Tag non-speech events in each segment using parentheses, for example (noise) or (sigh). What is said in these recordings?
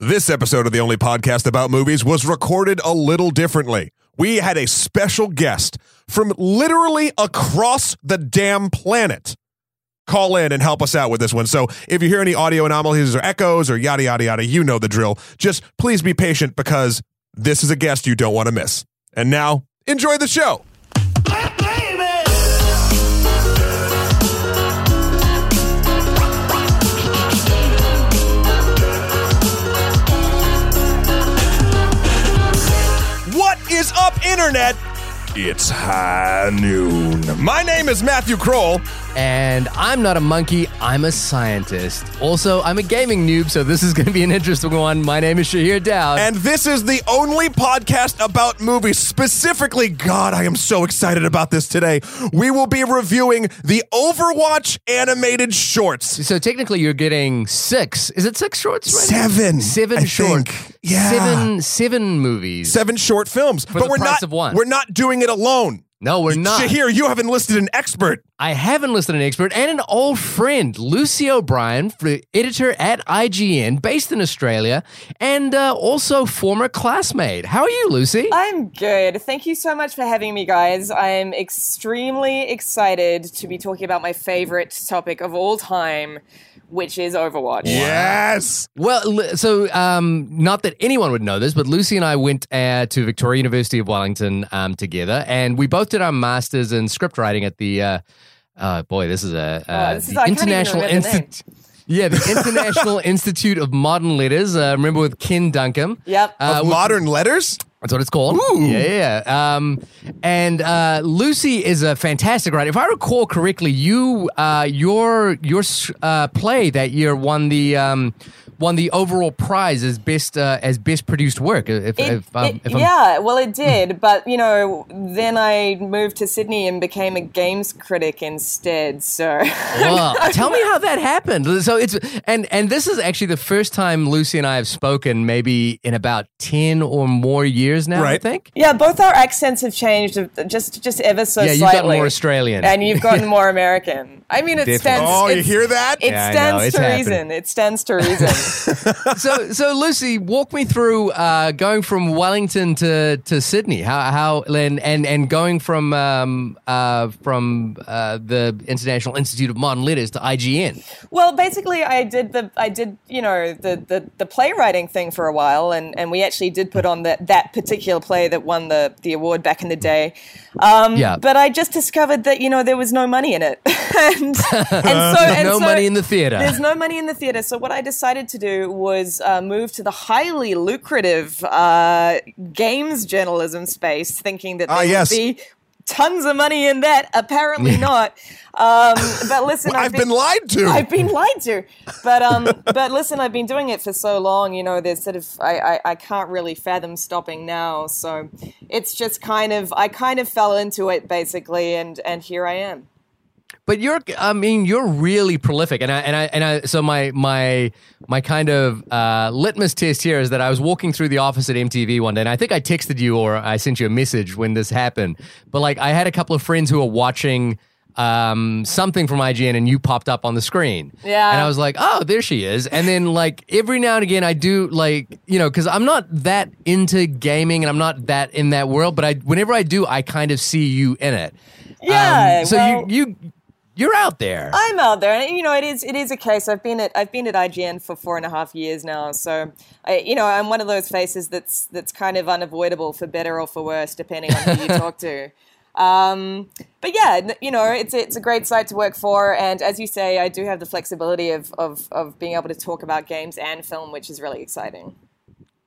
This episode of the only podcast about movies was recorded a little differently. We had a special guest from literally across the damn planet call in and help us out with this one. So if you hear any audio anomalies or echoes or yada, yada, yada, you know the drill. Just please be patient because this is a guest you don't want to miss. And now, enjoy the show. Is up, Internet? It's high noon. My name is Matthew Kroll. And I'm not a monkey, I'm a scientist. Also, I'm a gaming noob, so this is going to be an interesting one. My name is Shahir Daud. And this is the only podcast about movies. Specifically, God, I am so excited about this today. We will be reviewing the Overwatch animated shorts. so technically, you're getting six. Is it six shorts? Right now? Seven. Seven I short. think. Yeah. Seven, seven movies. Seven short films. but the we're not we're not doing it alone. No, we're not. Shahir, you have enlisted an expert. I haven't listed an expert and an old friend, Lucy O'Brien, f- editor at IGN, based in Australia, and uh, also former classmate. How are you, Lucy? I'm good. Thank you so much for having me, guys. I'm extremely excited to be talking about my favorite topic of all time, which is Overwatch. Yes. Well, so um, not that anyone would know this, but Lucy and I went uh, to Victoria University of Wellington um, together, and we both did our masters in script writing at the. Uh, uh, boy, this is a uh, Oh, this is- the I can't even International remember the name. Institute. Yeah, the International (laughs) Institute of Modern Letters. Uh, remember with Ken Duncum. Yep. Uh, Of with- modern letters? That's what it's called. Ooh. Yeah, yeah. yeah. Um, and uh, Lucy is a fantastic writer. If I recall correctly, you uh, your your uh, play that year won the um, won the overall prize as best uh, as best produced work. If, It- if, um, it- if yeah, well, it did, (laughs) but you know, then I moved to Sydney and became a games critic instead. So, (laughs) Well, tell me how that happened. So it's and and this is actually the first time Lucy and I have spoken maybe in about ten or more years now. I think. yeah, both our accents have changed just just ever so slightly. Yeah, you've slightly. gotten more Australian. and you've gotten (laughs) more American. I mean, it Definitely. stands. Oh, you hear that? It Yeah, I know, stands it's to happened. reason. It stands to reason. (laughs) so so Lucy, walk me through uh, going from Wellington to, to Sydney. How how and and, and going from um, uh, from uh, the International Institute of Modern Letters to IGN. Well, basically, I did the I did you know the the, the playwriting thing for a while, and, and we actually did put on that that particular play that won the the award back in the day. Um, Yeah. But I just discovered that you know there was no money in it, (laughs) and and so (laughs) and no so money in the theater. There's no money in the theater. So what I decided to do was uh, move to the highly lucrative uh, games journalism space, thinking that there Ah, yes. would be tons of money in that. Apparently not. Um, but listen, I've been lied to. I've been (laughs) lied to. But um, but listen, I've been doing it for so long. You know, there's sort of I, I I can't really fathom stopping now. So it's just kind of I kind of fell into it basically, and and here I am. But you're, I mean, you're really prolific, and I and I and I. So my my my kind of uh, litmus test here is that I was walking through the office at MTV one day, and I think I texted you or I sent you a message when this happened. But like, I had a couple of friends who were watching um, something from IGN, and you popped up on the screen. Yeah. and I was like, oh, there she is. And then like every now and again, I do like you know because I'm not that into gaming, and I'm not that in that world. But I whenever I do, I kind of see you in it. Yeah, Um, so well- you you you're out there. I'm out there, and you know, it is it is a case. I've been at I've been at IGN for four and a half years now, so I, you know, I'm one of those faces that's that's kind of unavoidable for better or for worse, depending on who you talk to. (laughs) Um, but yeah, you know, it's it's a great site to work for, and as you say, I do have the flexibility of of of being able to talk about games and film, which is really exciting.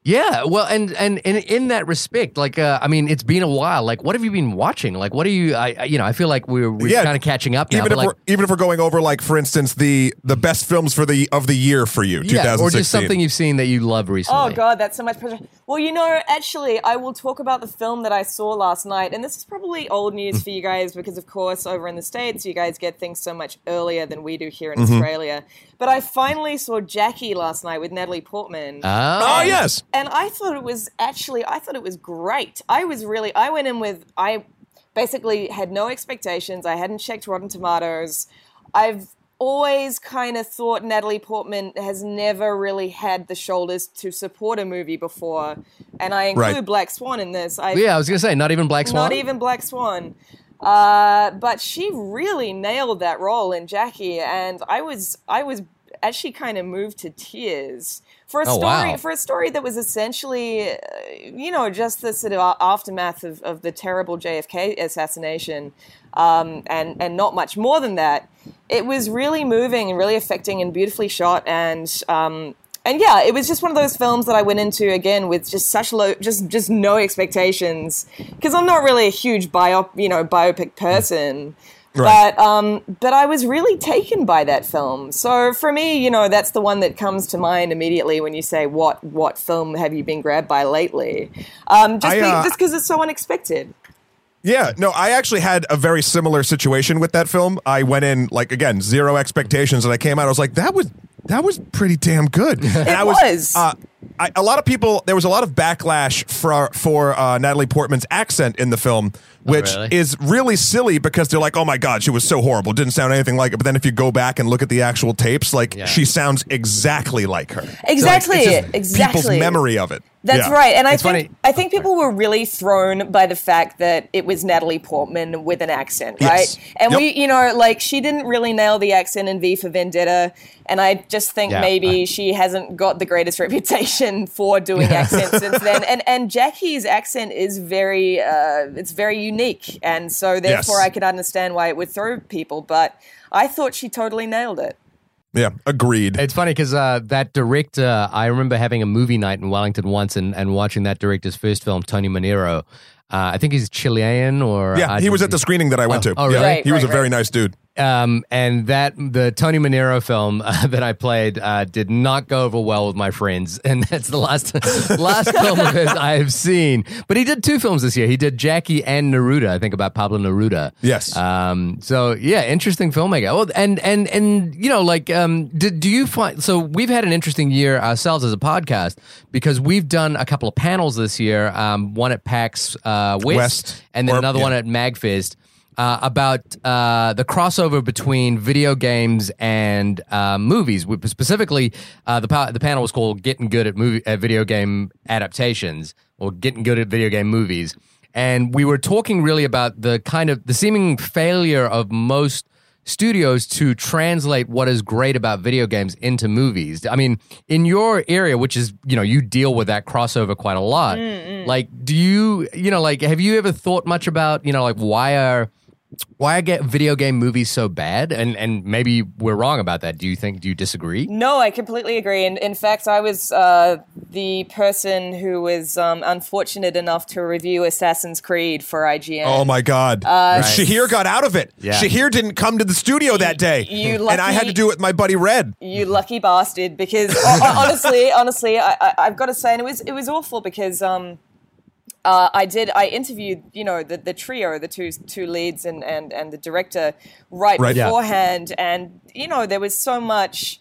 Yeah, well, and and and in that respect, like, uh, I mean, it's been a while. Like, what have you been watching? Like, what are you? I, I- you know, I feel like we're we're Yeah, kind of catching up now. even but if like, we're even if we're going over like for instance the the best films for the of the year for you yeah, 2016 or just something you've seen that you love recently. Oh god, that's so much pressure. Well, you know, actually, I will talk about the film that I saw last night, and this is probably old news for you guys because, of course, over in the states, you guys get things so much earlier than we do here in Australia. But I finally saw Jackie last night with Natalie Portman. Oh, oh yes and I thought it was actually, I thought it was great. I was really, I went in with, I basically had no expectations. I hadn't checked Rotten Tomatoes. I've always kind of thought Natalie Portman has never really had the shoulders to support a movie before, and I include Right. Black Swan in this. I, Yeah, I was gonna say not even Black Swan. not even Black Swan. Uh, but she really nailed that role in Jackie, and I was I was actually kind of moved to tears for a Oh, story wow. for a story that was essentially, uh, you know, just the sort of aftermath of, of the terrible JFK assassination, um, and and not much more than that. It was really moving and really affecting and beautifully shot, and um, and yeah, it was just one of those films that I went into again with just such low, just just no expectations because I'm not really a huge bio, you know, biopic person. Right. But um, but I was really taken by that film. So for me, you know, that's the one that comes to mind immediately when you say what what film have you been grabbed by lately? Um, just I, be- uh, just because it's so unexpected. Yeah, no, I actually had a very similar situation with that film. I went in like again zero expectations, and I came out. I was like, that was that was pretty damn good. (laughs) And I was. Uh, I, a lot of people. There was a lot of backlash for for uh, Natalie Portman's accent in the film, which really? is really silly because they're like, oh my god, she was so horrible, didn't sound anything like it. But then if you go back and look at the actual tapes, like Yeah. she sounds exactly like her. Exactly, It's just exactly. People's memory of it. That's Yeah. right, and I It's think funny- I think people were really thrown by the fact that it was Natalie Portman with an accent, Yes. right? And Yep. we, you know, like she didn't really nail the accent in V for Vendetta, and I just think Yeah, maybe I- she hasn't got the greatest (laughs) reputation for doing accents since then. (laughs) And and Jackie's accent is very, uh, it's very unique, and so therefore Yes. I could understand why it would throw people, but I thought she totally nailed it. Yeah, agreed. It's funny because uh, that director, I remember having a movie night in Wellington once and, and watching that director's first film, Tony Manero. Uh, I think he's Chilean or yeah, he was at the screening that I went Oh, to. oh, Yeah, really? Right, he was right, a very right. nice dude. Um, and that the Tony Manero film (laughs) uh, that I played uh, did not go over well with my friends, (laughs) and that's the last (laughs) last film of his I have seen. But he did two films this year. He did Jackie and Neruda. I think about Pablo Neruda. Yes. Um. So yeah, interesting filmmaker. Well, and and and you know, like, um, did, do you find? So we've had an interesting year ourselves as a podcast because we've done a couple of panels this year. Um, one at PAX uh, West, West. and then Or- another yeah. one at MagFest uh, about uh, the crossover between video games and uh, movies. We- Specifically, uh, the pa- the panel was called "Getting Good at Movie at Video Game Adaptations" or "Getting Good at Video Game Movies," and we were talking really about the kind of the seeming failure of most studios to translate what is great about video games into movies. I mean, in your area, which is, you know, you deal with that crossover quite a lot. Like, do you, you know, like, have you ever thought much about, you know, like, why are, why I get video game movies so bad? And and maybe we're wrong about that. Do you think? Do you disagree? No, I completely agree. And in fact, I was uh, the person who was um, unfortunate enough to review Assassin's Creed for IGN. Oh my God! Uh, Shahir got out of it. Yeah. Shahir didn't come to the studio that day, you and I had to do it with my buddy Red. You lucky bastard! Because ho- ho- honestly, honestly, I, I, I've got to say, and it was it was awful because um, uh, I did I interviewed you know the, the trio, the two two leads and and and the director right, Right. Yeah. beforehand, and you know there was so much.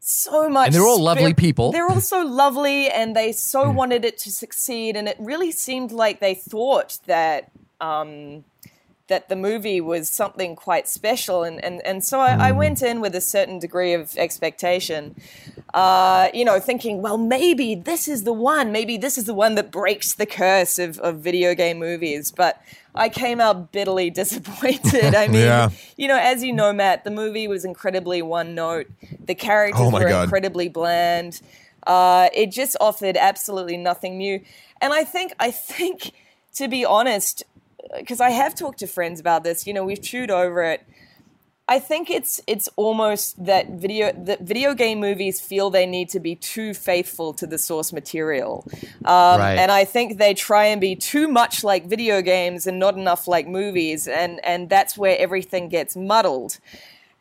So much, And they're all lovely people. They're all so lovely, and they so wanted it to succeed. And it really seemed like they thought that um, that the movie was something quite special, and and, and so I, I went in with a certain degree of expectation, uh, you know, thinking, well, maybe this is the one, maybe this is the one that breaks the curse of, of video game movies, but. I came out bitterly (laughs) disappointed. I (laughs) mean, Yeah. you know, as you know, Matt, the movie was incredibly one note. The characters Oh were God. incredibly bland. Uh, it just offered absolutely nothing new. And I think, I think, to be honest, because I have talked to friends about this, you know, we've chewed over it. I think it's it's almost that video that video game movies feel they need to be too faithful to the source material, um, Right. and I think they try and be too much like video games and not enough like movies, and and that's where everything gets muddled.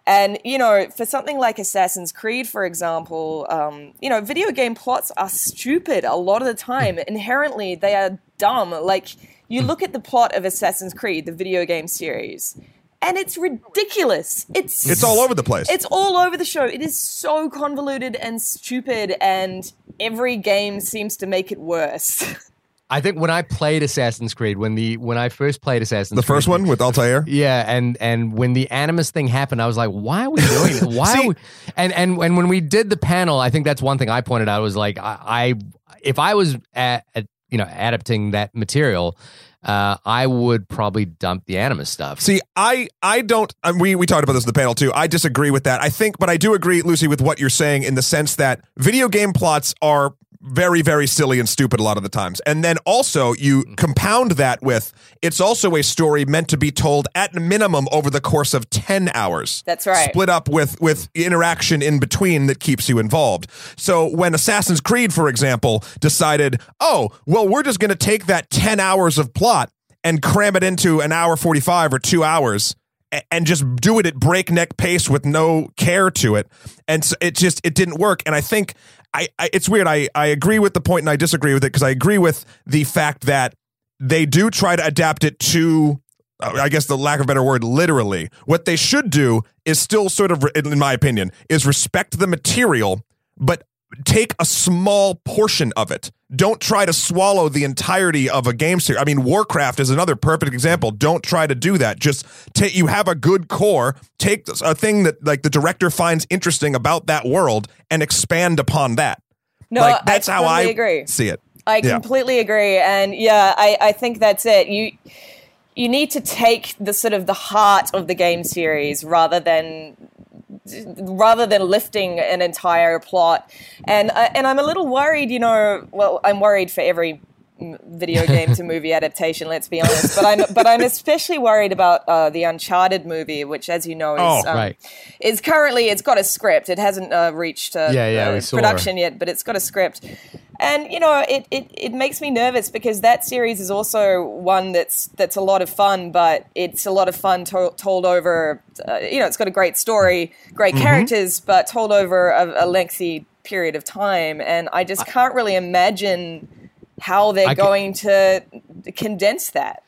And you know, for something like Assassin's Creed, for example, um, you know, video game plots are stupid a lot of the time. (laughs) Inherently, they are dumb. Like you look at the plot of Assassin's Creed, the video game series, and it's ridiculous. It's It's all over the place. it's all over the show. It is so convoluted and stupid, and every game seems to make it worse. (laughs) I think when I played Assassin's Creed, when the when I first played Assassin's The first Creed, one with Altair. Yeah, and and when the Animus thing happened, I was like, why are we doing it? Why See- are we? And and and when we did the panel, I think that's one thing I pointed out was like, I, I if I was at, at you know adapting that material, uh, I would probably dump the Animus stuff. See, I I don't. Um, we we talked about this in the panel too. I disagree with that. I think, but I do agree, Lucy, with what you're saying in the sense that video game plots are very very silly and stupid a lot of the times. And then also you compound that with it's also a story meant to be told at minimum over the course of 10 hours. That's right. Split up with with interaction in between that keeps you involved. So when Assassin's Creed for example decided, "Oh, well we're just going to take that 10 hours of plot and cram it into an hour 45 or 2 hours." And just do it at breakneck pace with no care to it, and so it just it didn't work. And I think I, I it's weird. I I agree with the point and I disagree with it because I agree with the fact that they do try to adapt it to uh, I guess the lack of a better word, literally. What they should do is still sort of, in my opinion, is respect the material, but take a small portion of it. Don't try to swallow the entirety of a game series. I mean, Warcraft is another perfect example. Don't try to do that. Just take. You have a good core. Take a thing that like the director finds interesting about that world and expand upon that. No, like that's I how I agree. see it. I Yeah. completely agree, and yeah, I, I think that's it. You you need to take the sort of the heart of the game series rather than rather than lifting an entire plot. And I, and I'm a little worried. You know, well, I'm worried for every video (laughs) game to movie adaptation. Let's be honest, but I'm but I'm especially worried about uh, the Uncharted movie, which, as you know, is Oh, um, right. is currently it's got a script. It hasn't uh, reached uh, Yeah, yeah, uh, production yet, but it's got a script. And you know, it, it, it makes me nervous because that series is also one that's that's a lot of fun, but it's a lot of fun to- told over. Uh, you know, it's got a great story, great Mm-hmm. characters, but told over a, a lengthy period of time. And I just can't really imagine how they're I ca- going to condense that.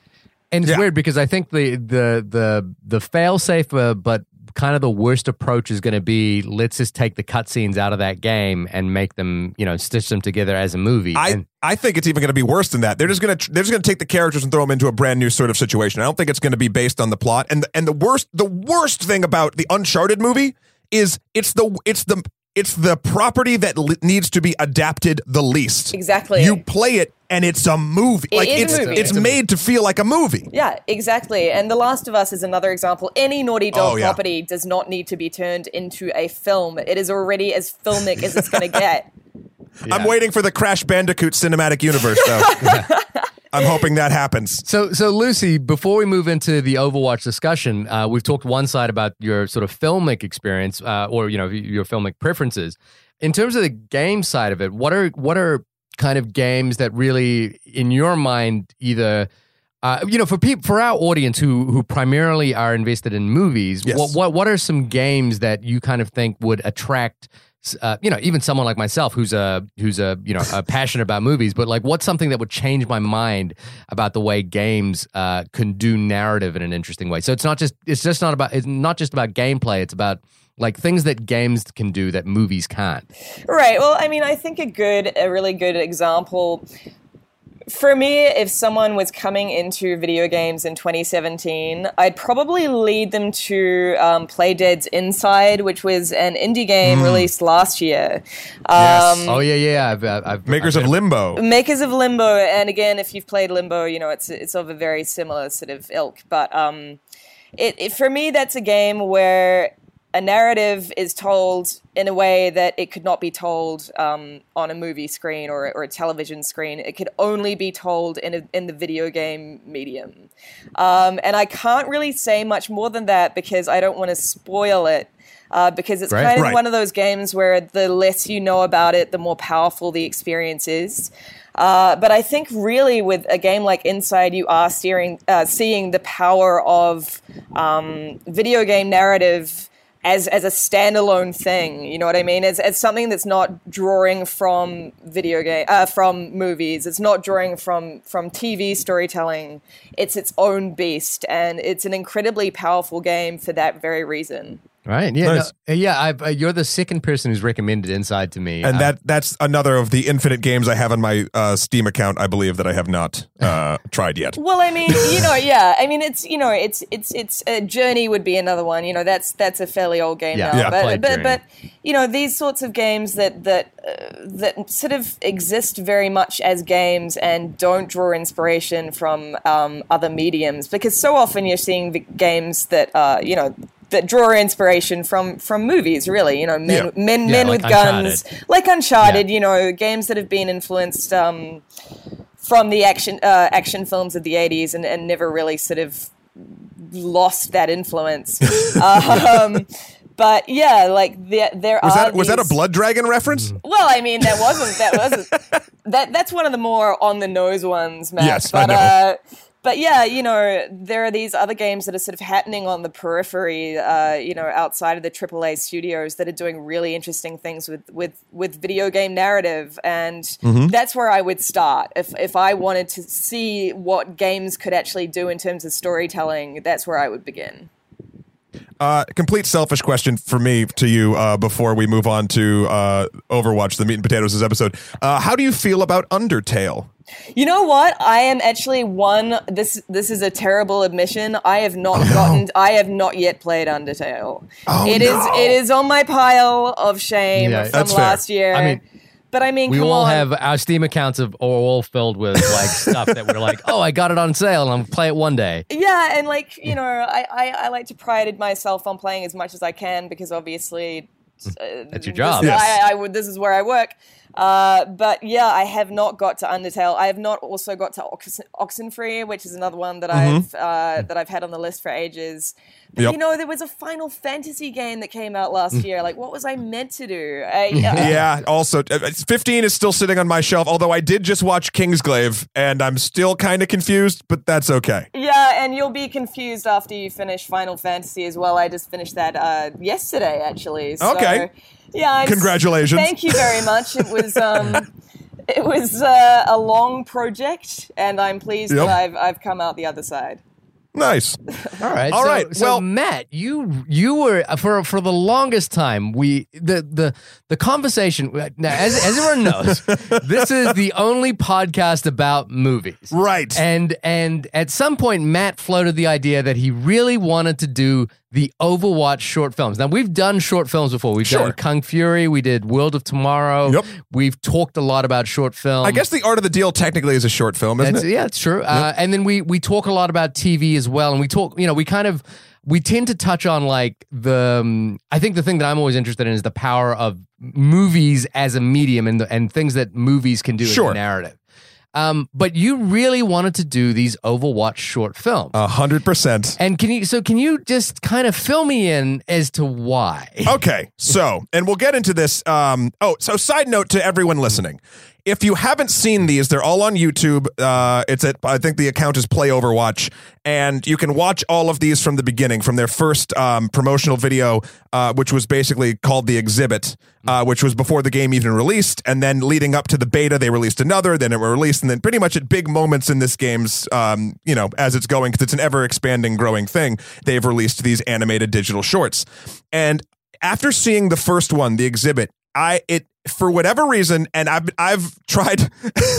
And it's Yeah. weird because I think the the the the fail safe, uh, but kind of the worst approach is going to be let's just take the cutscenes out of that game and make them, you know, stitch them together as a movie. I, and, I think it's even going to be worse than that. They're just going to they're just going to take the characters and throw them into a brand new sort of situation. I don't think it's going to be based on the plot. And the, and the worst the worst thing about the Uncharted movie is it's the it's the it's the property that li- needs to be adapted the least. Exactly. You play it and it's a movie. It like is a it's movie. it's made to feel like a movie. Yeah, exactly. And The Last of Us is another example. Any Naughty oh, Dog Oh, yeah. property does not need to be turned into a film. It is already as filmic as it's going to get. (laughs) I'm waiting for the Crash Bandicoot cinematic universe though. (laughs) (laughs) I'm hoping that happens. So, so Lucy, before we move into the Overwatch discussion, uh, we've talked one side about your sort of filmic experience, uh, or you know, your filmic preferences. In terms of the game side of it, what are what are kind of games that really, in your mind, either uh, you know, for people for our audience who who primarily are invested in movies, Yes. what what what are some games that you kind of think would attract? Uh, you know, even someone like myself who's a who's a you know a passionate about movies, but like, what's something that would change my mind about the way games uh, can do narrative in an interesting way? So it's not just it's just not about it's not just about gameplay. It's about like things that games can do that movies can't. Right. Well, I mean, I think a good, a really good example for me, if someone was coming into video games in 2017, I'd probably lead them to um, Playdead's Inside, which was an indie game released last year. Yes. Um, Oh yeah, yeah. I've, I've, I've Makers I've of Limbo. Makers of Limbo, and again, if you've played Limbo, you know it's it's of a very similar sort of ilk. But um, it, it for me, that's a game where a narrative is told in a way that it could not be told um, on a movie screen or, or a television screen. It could only be told in a, in the video game medium. Um, and I can't really say much more than that because I don't want to spoil it. Uh, because it's Right. kind of Right. one of those games where the less you know about it, the more powerful the experience is. Uh, but I think really with a game like Inside, you are steering, uh, seeing the power of um, video game narrative as as a standalone thing. You know what I mean? As, as something that's not drawing from video game uh, from movies. It's not drawing from from TV storytelling. It's its own beast, and it's an incredibly powerful game for that very reason. Right. Yeah. Nice. no, yeah. I've, uh, you're the second person who's recommended Inside to me. And Uh, that that's another of the infinite games I have on my uh, Steam account. I believe that I have not (laughs) uh, tried yet. Well, I mean, you know, yeah. I mean, it's you know, it's it's it's a journey would be another one. You know, that's that's a fairly old game Yeah. now. Yeah. but but but you know, these sorts of games that that uh, that sort of exist very much as games and don't draw inspiration from um, other mediums because so often you're seeing the games that uh, you know. That draw inspiration from from movies, really. You know, men Yeah. men, Yeah, men like with guns, like Uncharted. You know, games that have been influenced um, from the action uh, action films of the 80s and, and never really sort of lost that influence. (laughs) um, but yeah, like there there Was are that was that a Blood Dragon reference? Well, I mean, that wasn't that wasn't (laughs) that that's one of the more on the nose ones, Matt. Yes, I know. uh but yeah, you know, there are these other games that are sort of happening on the periphery, uh, you know, outside of the AAA studios that are doing really interesting things with with with video game narrative, and Mm-hmm. that's where I would start if if I wanted to see what games could actually do in terms of storytelling. That's where I would begin. Uh, complete selfish question for me to you uh, before we move on to uh, Overwatch, the meat and potatoes this episode. Uh, how do you feel about Undertale? You know what? I am actually one. This this is a terrible admission. I have not gotten. I have not yet played Undertale. Oh, It is. no. It is on my pile of shame Yeah, from that's fair. last year. I mean, but I mean, we come all on. have our Steam accounts of are all filled with like (laughs) stuff that we're like, oh, I got it on sale and I'm gonna play it one day. Yeah, and like you know, I, I, I like to pride myself on playing as much as I can because obviously uh, That's your this- job. Yes. I, I would. This is where I work. Uh, but yeah, I have not got to Undertale. I have not also got to Ox- Oxenfree, which is another one that I've uh, that I've had on the list for ages. But Mm-hmm. Yep. you know, there was a Final Fantasy game that came out last year. Like, what was I meant to do? I, (laughs) (laughs) uh, Yeah, also, 15 is still sitting on my shelf, although I did just watch Kingsglaive, and I'm still kind of confused, but that's okay. Yeah, and you'll be confused after you finish Final Fantasy as well. I just finished that uh, yesterday, actually. So, Okay. Yeah. I'm- Congratulations. Thank you very much. It was um, (laughs) it was uh, a long project, and I'm pleased Yep. that I've I've come out the other side. Nice. (laughs) All right. All so, right, So well- Matt, you you were for for the longest time we the the the conversation now as as everyone knows, (laughs) this is the only podcast about movies. Right. And and at some point Matt floated the idea that he really wanted to do the Overwatch short films. Now we've done short films before. We've Sure. done Kung Fury, we did World of Tomorrow. Yep. We've talked a lot about short films. I guess the art of the deal technically is a short film, isn't That's, it? yeah, it's true. Uh, and then we we talk a lot about TV as well, and we talk. You know, we kind of we tend to touch on like the. Um, I think the thing that I'm always interested in is the power of movies as a medium and the, and things that movies can do Sure. as a narrative. Um, but you really wanted to do these Overwatch short films. A hundred percent. and can you so can you just kind of fill me in as to why? Okay, so and we'll get into this. Um, oh, so side note to everyone listening: if you haven't seen these, they're all on YouTube. Uh, it's at I think the account is Play Overwatch, and you can watch all of these from the beginning, from their first um, promotional video, uh, which was basically called the Exhibit, uh, which was before the game even released, and then leading up to the beta, they released another, then it were released, and then pretty much at big moments in this game's, um, you know, as it's going, because it's an ever expanding, growing thing, they've released these animated digital shorts, and after seeing the first one, the exhibit, I it for whatever reason, and I've I've tried.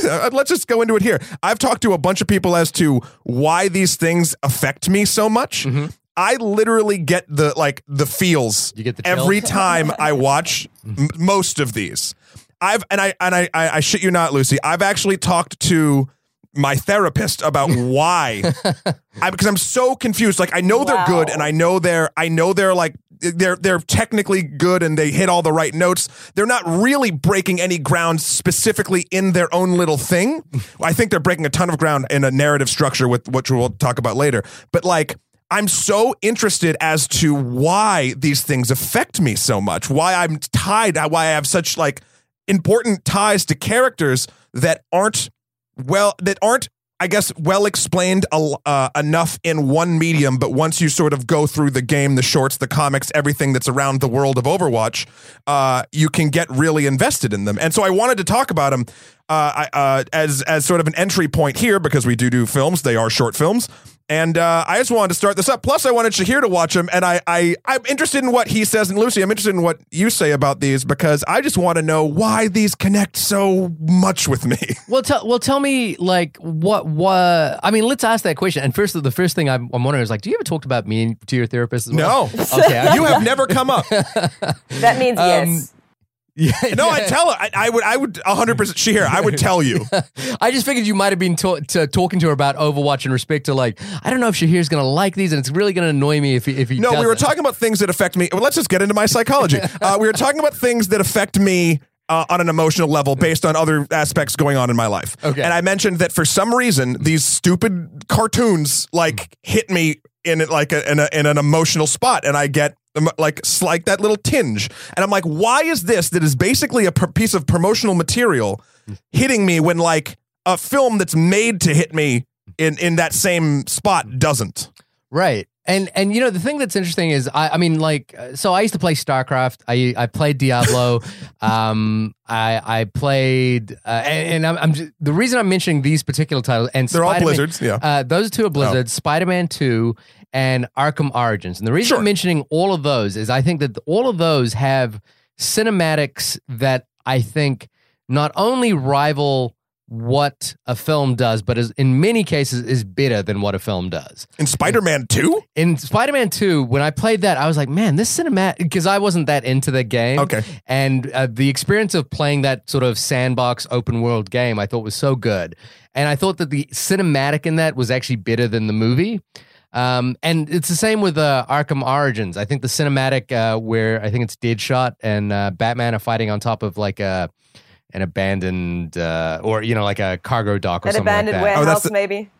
(laughs) let's just go into it here. I've talked to a bunch of people as to why these things affect me so much. Mm-hmm. I literally get the like the feels You get the every (laughs) time I watch m- most of these. I've and I and I, I I shit you not, Lucy. I've actually talked to my therapist about (laughs) why I, because I'm so confused. Like I know they're good, and I know they're I know they're like they're they're technically good, and they hit all the right notes. They're not really breaking any ground specifically in their own little thing. I think they're breaking a ton of ground in a narrative structure with which we'll talk about later. But like. I'm so interested as to why these things affect me so much, why I'm tied, why I have such like important ties to characters that aren't well that aren't I guess well explained uh, enough in one medium, but once you sort of go through the game, the shorts, the comics, everything that's around the world of Overwatch, uh, you can get really invested in them. And so I wanted to talk about them uh, uh, as as sort of an entry point here because we do do films; they are short films. And uh, I just wanted to start this up. Plus, I wanted Shahir to watch them, and I, I, I'm interested in what he says. And Lucy, I'm interested in what you say about these because I just want to know why these connect so much with me. (laughs) Well, tell well, tell me like what what I mean. Let's ask that question. And first, the first thing I'm, I'm wondering is like, do you ever talked about me to your therapist? As well? No, Okay. You have never come up. (laughs) That means Um, yes. Yeah, (laughs) No, I tell her. I, I would. I would 100. percent Shahir, I would tell you. (laughs) I just figured you might have been to- to talking to her about Overwatch in respect to like, I don't know if Shahir's gonna like these, and it's really gonna annoy me if he if he. No, we were talking about things that affect me. Well, let's just get into my psychology. (laughs) Uh, we were talking about things that affect me uh, on an emotional level based on other aspects going on in my life. Okay. And I mentioned that for some reason these stupid cartoons like hit me in it like a, in, a, in an emotional spot, and I get like like that little tinge, and I'm like, why is this that is basically a pr- piece of promotional material hitting me when like a film that's made to hit me in in that same spot doesn't? Right. And and you know the thing that's interesting is I I mean like uh, so I used to play StarCraft. I I played Diablo. (laughs) um I I played uh, and, and I'm, I'm just, the reason I'm mentioning these particular titles and They're all Spider-Man- Blizzards, yeah. Uh, those two are Blizzard, Spider-Man 2 and Arkham Origins. And the reason Sure. I'm mentioning all of those is I think that all of those have cinematics that I think not only rival what a film does, but is in many cases is better than what a film does In Spider Man 2? in Spider-Man 2, when I played that, I was like, man, this cinematic because I wasn't that into the game. Okay. And uh, the experience of playing that sort of sandbox open world game, I thought was so good. And I thought that the cinematic in that was actually better than the movie. Um, and it's the same with uh, Arkham Origins. I think the cinematic uh, where I think it's Deadshot and uh, Batman are fighting on top of like a an abandoned uh, or you know like a cargo dock or An something like abandoned that. Oh, that's warehouse, the- maybe.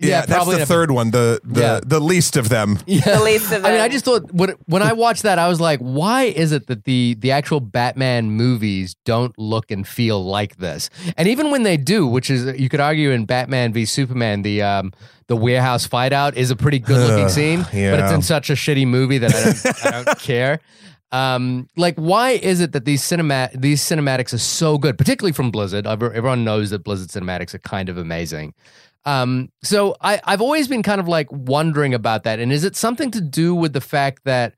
Yeah, Yeah, that's the third one, the the, Yeah. the least of them. (laughs) The least of them. I mean, I just thought when when I watched that, I was like, why is it that the the actual Batman movies don't look and feel like this? And even when they do, which is you could argue in Batman v Superman, the um the warehouse fight out is a pretty good looking Ugh, scene, but it's in such a shitty movie that I don't, I don't (laughs) care. Um, like, why is it that these cinema these cinematics are so good, particularly from Blizzard? Everyone knows that Blizzard cinematics are kind of amazing. Um, so I, I've always been kind of like wondering about that. And is it something to do with the fact that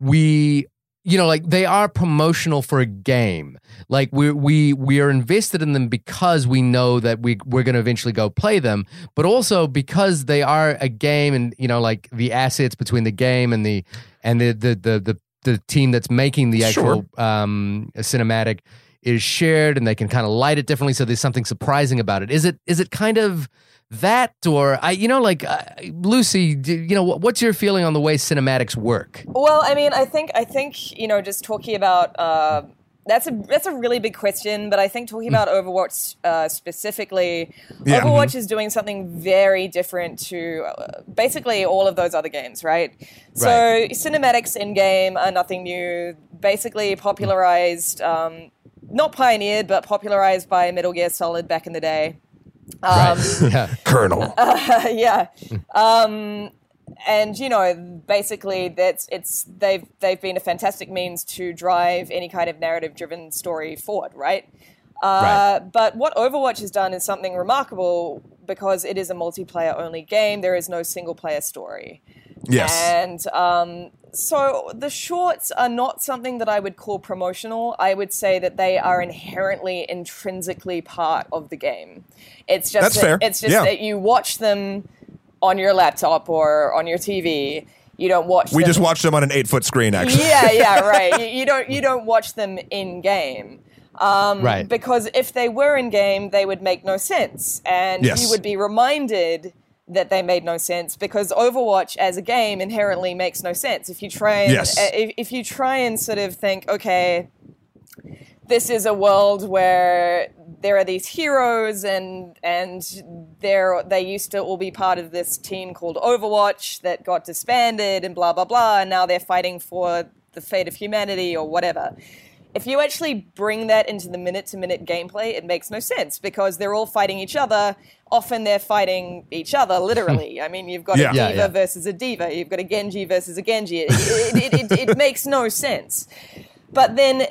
we, you know, like they are promotional for a game? Like we we we are invested in them because we know that we we're going to eventually go play them, but also because they are a game, and you know, like the assets between the game and the and the the the the, the team that's making the actual um, cinematic is shared and they can kind of light it differently so there's something surprising about it is it is it kind of that or i you know like uh, lucy you know what's your feeling on the way cinematics work Well, I mean, I think I think you know, just talking about uh, that's a that's a really big question. But I think talking about Overwatch uh, specifically, Yeah. Overwatch is doing something very different to uh, basically all of those other games, right? So Right. cinematics in game are nothing new. Basically popularized, um, not pioneered, but popularized by Metal Gear Solid back in the day. Um, (laughs) yeah Colonel. (laughs) yeah. Um, and you know, basically, that's it's they've they've been a fantastic means to drive any kind of narrative-driven story forward, right? Uh, But what Overwatch has done is something remarkable because it is a multiplayer-only game. There is no single-player story. yes. And um, so the shorts are not something that I would call promotional. I would say that they are inherently, intrinsically part of the game. It's just That's that, fair. It's just Yeah. that you watch them on your laptop or on your TV. You don't watch. we them. just watched them on an eight foot screen, actually. Yeah, yeah, (laughs) right. you, you don't you don't watch them in game. Um, Right. Because if they were in game, they would make no sense, and Yes. you would be reminded that they made no sense because Overwatch as a game inherently makes no sense. If you try and Yes. uh, if, if you try and sort of think, okay, this is a world where there are these heroes and and they're they used to all be part of this team called Overwatch that got disbanded and blah blah blah and now they're fighting for the fate of humanity or whatever. If you actually bring that into the minute to minute gameplay, it makes no sense because they're all fighting each other. Often they're fighting each other, literally. Hmm. I mean, you've got Yeah. a Yeah, D.Va yeah. versus a D.Va, you've got a Genji versus a Genji. It, it, it, it, it makes no sense. But then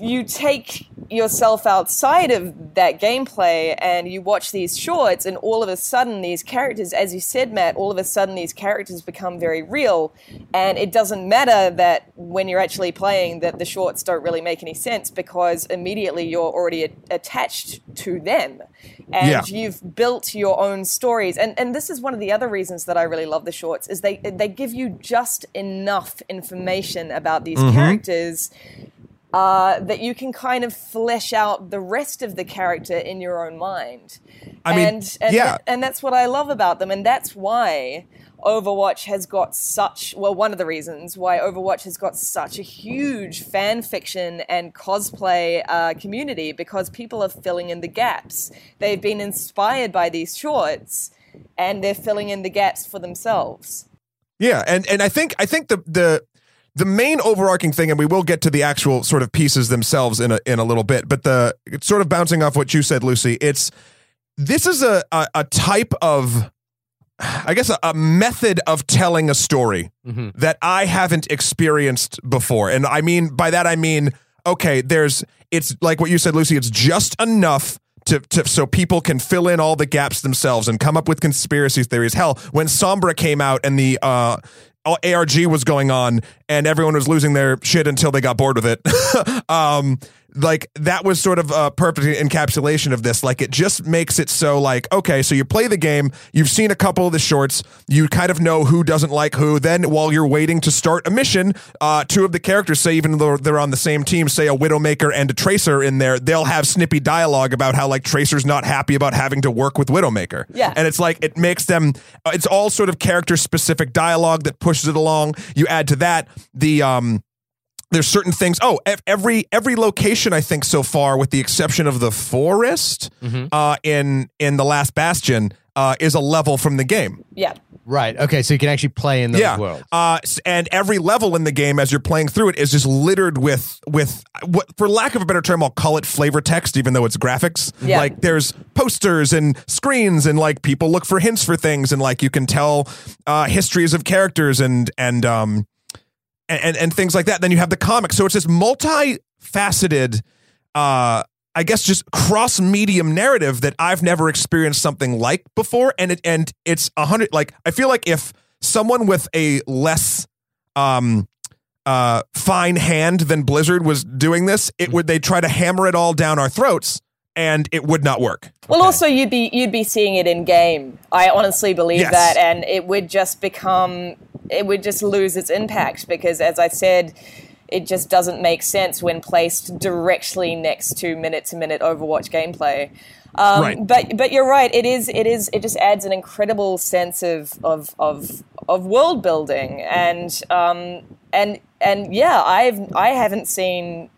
you take yourself outside of that gameplay and you watch these shorts and all of a sudden these characters as you said matt all of a sudden these characters become very real and it doesn't matter that when you're actually playing that the shorts don't really make any sense because immediately you're already a- attached to them and Yeah. you've built your own stories and and this is one of the other reasons that I really love the shorts is they they give you just enough information about these Mm-hmm. characters uh, that you can kind of flesh out the rest of the character in your own mind. I mean, and, and yeah. and that's what I love about them, and that's why Overwatch has got such well, one of the reasons why Overwatch has got such a huge fan fiction and cosplay uh, community because people are filling in the gaps. They've been inspired by these shorts, and they're filling in the gaps for themselves. Yeah, and and I think I think the the the main overarching thing, and we will get to the actual sort of pieces themselves in a in a little bit, but the it's sort of bouncing off what you said, Lucy. It's this is a a, a type of I guess a, a method of telling a story that I haven't experienced before. And I mean by that I mean okay, there's it's like what you said Lucy, it's just enough to, to so people can fill in all the gaps themselves and come up with conspiracy theories. Hell, when Sombra came out and the uh ARG was going on and everyone was losing their shit until they got bored with it. (laughs) um, like that was sort of a perfect encapsulation of this. Like it just makes it so like, okay, so you play the game, you've seen a couple of the shorts, you kind of know who doesn't like who. Then while you're waiting to start a mission, uh, two of the characters say, even though they're on the same team, say a Widowmaker and a Tracer in there, they'll have snippy dialogue about how like Tracer's not happy about having to work with Widowmaker. Yeah. And it's like it makes them uh, it's all sort of character specific dialogue that pushes it along. You add to that the um there's certain things. Oh, every every location I think so far, with the exception of the forest, uh, in in the last bastion, uh, is a level from the game. Yeah. Right. Okay. So you can actually play in those yeah, worlds. uh, and every level in the game as you're playing through it is just littered with with what, for lack of a better term, I'll call it flavor text, even though it's graphics. Yeah. Like there's posters and screens, and like people look for hints for things, and like you can tell uh, histories of characters and and um and, and and things like that. Then you have the comic, so it's this multifaceted, uh, I guess, just cross medium narrative that I've never experienced something like before, and it and it's a hundred. Like I feel like if someone with a less um uh fine hand than Blizzard was doing this, it would they try to hammer it all down our throats, and it would not work. Well, also you'd be you'd be seeing it in game. I honestly believe Yes. that, and it would just become it would just lose its impact because, as I said, it just doesn't make sense when placed directly next to minute to minute Overwatch gameplay. Um, Right. But but you're right. It is it is it just adds an incredible sense of of of, of world building and um, and and yeah, I've I haven't seen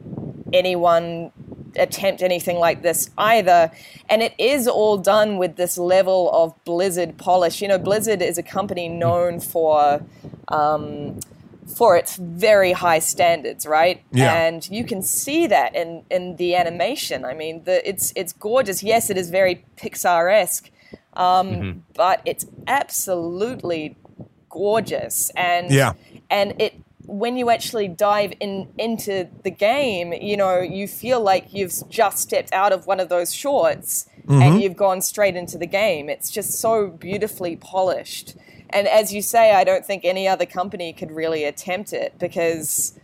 anyone attempt anything like this either. And it is all done with this level of Blizzard polish. You know, Blizzard is a company known for um, for its very high standards, right? Yeah. And you can see that in, in the animation. I mean, the, it's it's gorgeous. Yes, it is very Pixar esque, um, but it's absolutely gorgeous. And Yeah. and it when you actually dive in into the game, you know, you feel like you've just stepped out of one of those shorts and you've gone straight into the game. It's just so beautifully polished. And as you say, I don't think any other company could really attempt it because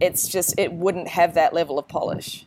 it's just it wouldn't have that level of polish.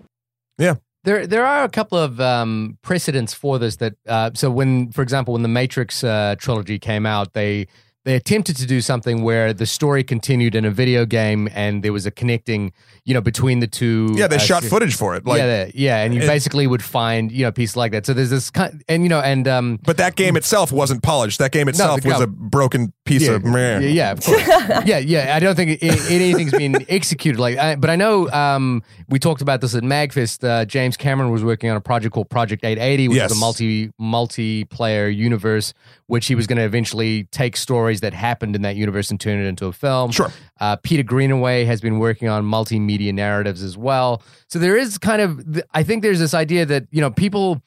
Yeah. There, there are a couple of um, precedents for this. That uh, so when, for example, when the Matrix uh, trilogy came out, they they attempted to do something where the story continued in a video game, and there was a connecting, you know, between the two. Yeah, they uh, shot footage for it. Like, yeah, they- yeah, and you it- basically would find you know pieces like that. So there's this kind, and you know, and um, but that game itself wasn't polished. That game itself the- was no. a broken piece yeah, of meh. yeah, yeah, of course. (laughs) yeah, yeah. I don't think it, it, anything's been (laughs) executed like. I, but I know um, we talked about this at Magfest. Uh, James Cameron was working on a project called Project 880, which Yes. is a multi multiplayer universe, which he was going to eventually take stories that happened in that universe and turn it into a film. Sure. Uh, Peter Greenaway has been working on multimedia narratives as well. So there is kind of, I think there's this idea that you know people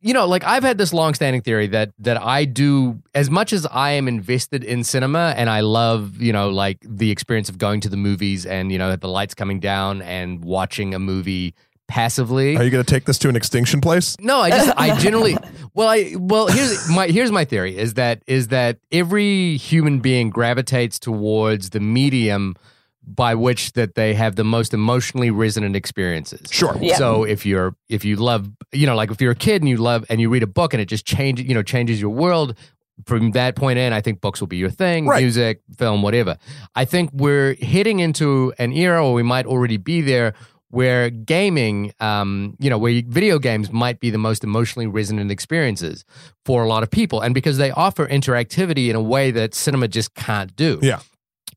you know, like I've had this long-standing theory that that I do as much as I am invested in cinema and I love, you know, like the experience of going to the movies and you know the lights coming down and watching a movie passively. Are you going to take this to an extinction place? No, I just I (laughs) generally well I well here's my here's my theory is that is that every human being gravitates towards the medium by which that they have the most emotionally resonant experiences. Sure. Yeah. So if you're if you love you know like if you're a kid and you love and you read a book and it just changes you know changes your world from that point in I think books will be your thing Right. music film whatever. I think we're heading into an era or we might already be there where gaming um you know where video games might be the most emotionally resonant experiences for a lot of people and because they offer interactivity in a way that cinema just can't do. Yeah.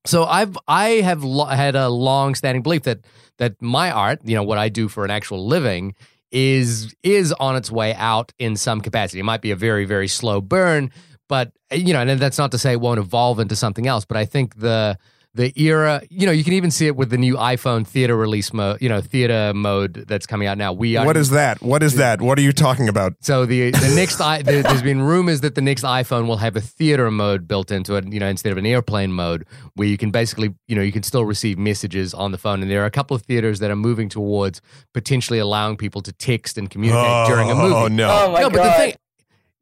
So I've I have lo- had a long standing belief that that my art, you know, what I do for an actual living, is is on its way out in some capacity. It might be a very very slow burn, but you know, and that's not to say it won't evolve into something else. But I think the the era, you know, you can even see it with the new iPhone theater release mode, you know, theater mode that's coming out now. We are What is that? What is that? What are you talking about? so the the next i there, there's been rumors that the next iPhone will have a theater mode built into it, you know, instead of an airplane mode, where you can basically, you know, you can still receive messages on the phone. And there are a couple of theaters that are moving towards potentially allowing people to text and communicate during a oh, movie. Oh no. Oh my no, god! but the thing.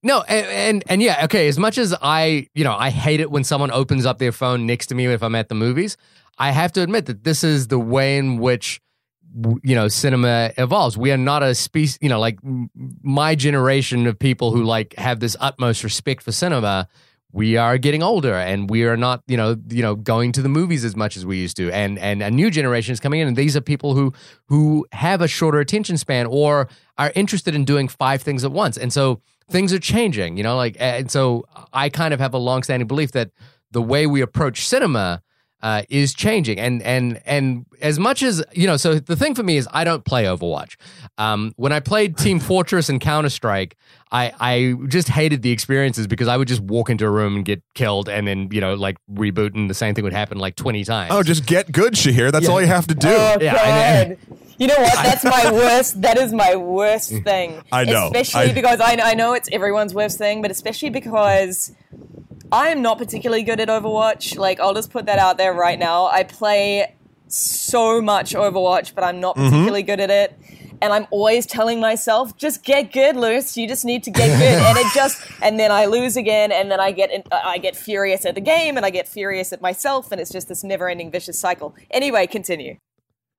No, and, and and yeah, okay. As much as I, you know, I hate it when someone opens up their phone next to me if I'm at the movies. I have to admit that this is the way in which you know cinema evolves. We are not a species, you know, like my generation of people who like have this utmost respect for cinema. We are getting older, and we are not, you know, you know, going to the movies as much as we used to. And and a new generation is coming in, and these are people who who have a shorter attention span or are interested in doing five things at once. And so things are changing, you know, like and so I kind of have a long-standing belief that the way we approach cinema uh, is changing. And and and as much as you know, so the thing for me is I don't play Overwatch. Um, when I played Team (laughs) Fortress and Counter Strike, I I just hated the experiences because I would just walk into a room and get killed, and then you know like reboot, and the same thing would happen like twenty times. Oh, just get good, Shahir. That's all you have to do. Oh Yeah, god! and- you know what? That's my (laughs) worst. That is my worst thing. I know. especially I- because I, I know it's everyone's worst thing, but especially because I am not particularly good at Overwatch. Like, I'll just put that out there right now. I play so much Overwatch, but I'm not Mm-hmm. particularly good at it. And I'm always telling myself, just get good, Lewis. You just need to get good. and it just, (laughs) and then I lose again, and then I get, in, I get furious at the game, and I get furious at myself, and it's just this never-ending vicious cycle. Anyway, continue.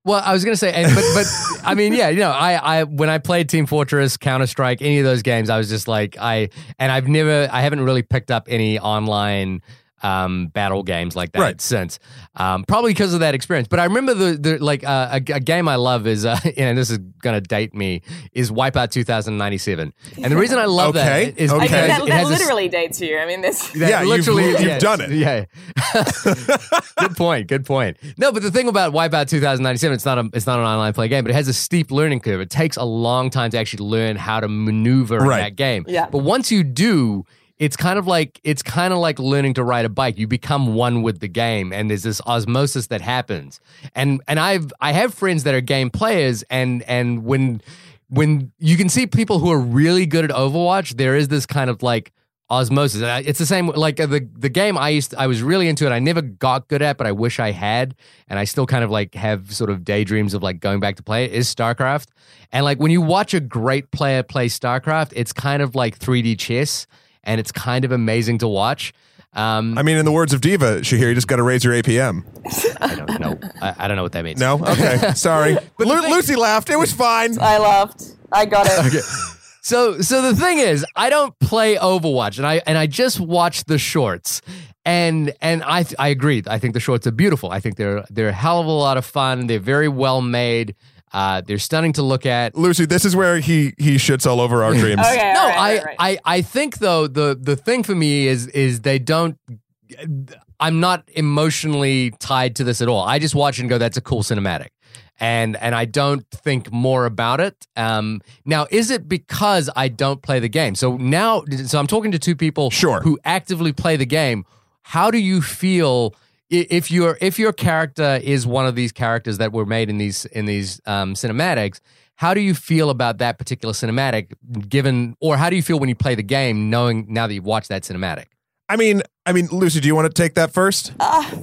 Well, I was gonna say, and, but but (laughs) I mean, yeah, you know, I I when I played Team Fortress, Counter Strike, any of those games, I was just like, I and I've never, I haven't really picked up any online um, battle games like that Right. since, um, probably because of that experience. But I remember the the like uh, a, a game I love is, uh, (laughs) and this is gonna date me, is Wipeout 2097, and the reason I love Okay, that is okay. I because mean, that, it that has a s- literally dates you. I mean, this. (laughs) that Yeah, you've- you've yeah, done it. (laughs) Yeah. good point. Good point. No, but the thing about Wipeout 2097, it's not a it's not an online play game, but it has a steep learning curve. It takes a long time to actually learn how to maneuver Right. in that game. Yeah. But once you do, it's kind of like it's kind of like learning to ride a bike. You become one with the game, and there's this osmosis that happens. And and I've I have friends that are game players, and and when when you can see people who are really good at Overwatch, there is this kind of like osmosis. It's the same like uh, the the game I used I was really into it. I never got good at, but I wish I had, and I still kind of like have sort of daydreams of like going back to play it. Is StarCraft, and like when you watch a great player play StarCraft, it's kind of like 3D chess, and it's kind of amazing to watch. Um, I mean, in the words of D.Va, Shahir, you just got to raise your APM. I don't know. I, I don't know what that means. No? Okay. (laughs) Sorry. But Lu- thing- Lucy laughed. It was fine. I laughed. I got it. okay. So so the thing is, I don't play Overwatch, and I and I just watch the shorts, and and I I agree. I think the shorts are beautiful. I think they're they're a hell of a lot of fun. They're very well made. Uh, they're stunning to look at. Lucy, this is where he he shits all over our (laughs) dreams. Okay. No, all right, I, right, right. I I think though the the thing for me is is they don't. I'm not emotionally tied to this at all. I just watch and go, "That's a cool cinematic," and and I don't think more about it. Um, now, is it because I don't play the game? So now, so I'm talking to two people Sure. who actively play the game. How do you feel? I- If your if your character is one of these characters that were made in these in these um, cinematics, how do you feel about that particular cinematic given or how do you feel when you play the game knowing now that you've watched that cinematic I mean, I mean, Lucy, do you want to take that first?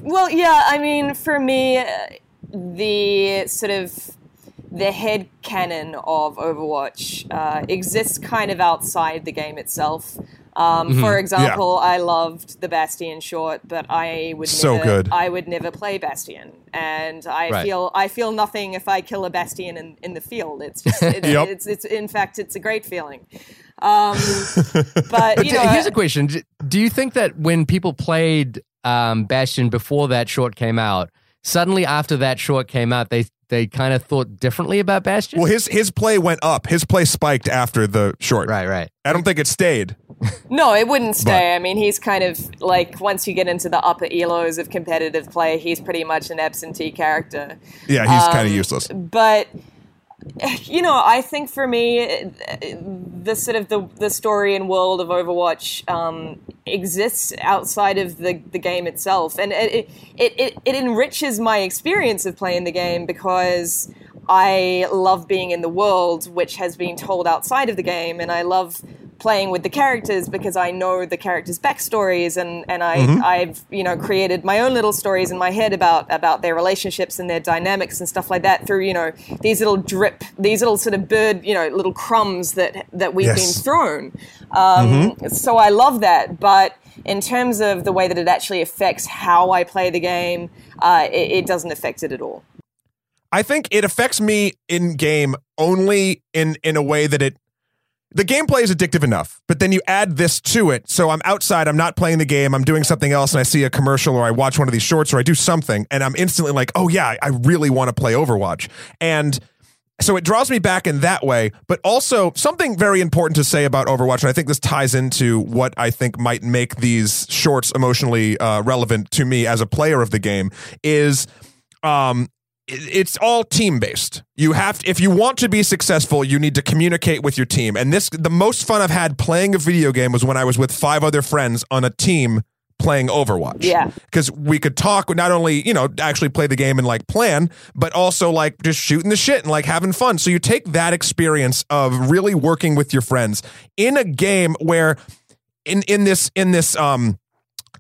Well, yeah, I mean, for me, uh, the sort of the head canon of Overwatch uh, exists kind of outside the game itself. Um, Mm-hmm. For example, I loved the Bastion short, but I would So never, good. I would never play Bastion, and I Right. feel I feel nothing if I kill a Bastion in, in the field. It's just (laughs) it's, Yep. it's, it's in fact it's a great feeling. Um, (laughs) but you know, here's a question do you think that when people played um, bastion before that short came out suddenly after that short came out they they kind of thought differently about bastion Well, his his play went up. His play spiked after the short. right right I don't think it stayed. (laughs) No, it wouldn't stay. I mean, he's kind of like once you get into the upper elos of competitive play, he's pretty much an absentee character. Yeah, he's Um, kind of useless. But (laughs) you know, I think for me, the sort of the the story and world of Overwatch um, exists outside of the, the game itself, and it, it it it enriches my experience of playing the game because. I love being in the world which has been told outside of the game, and I love playing with the characters because I know the characters' backstories, and and I I've you know created my own little stories in my head about about their relationships and their dynamics and stuff like that through you know these little drip, these little sort of bird you know little crumbs that that we've Yes. been thrown. Um, So I love that, but. In terms of the way that it actually affects how I play the game, uh, it, it doesn't affect it at all. I think it affects me in game only in in a way that it the gameplay is addictive enough, but then you add this to it. So I'm outside, I'm not playing the game, I'm doing something else, and I see a commercial or I watch one of these shorts or I do something, and I'm instantly like, oh yeah, I really want to play Overwatch. And so it draws me back in that way, but also something very important to say about Overwatch, and I think this ties into what I think might make these shorts emotionally uh, relevant to me as a player of the game is um, it's all team based. You have to, if you want to be successful, you need to communicate with your team. And this the most fun I've had playing a video game was when I was with five other friends on a team playing Overwatch. Yeah. Because we could talk, not only, you know, actually play the game and like plan, but also like just shooting the shit and like having fun. So you take that experience of really working with your friends in a game where in in this in this um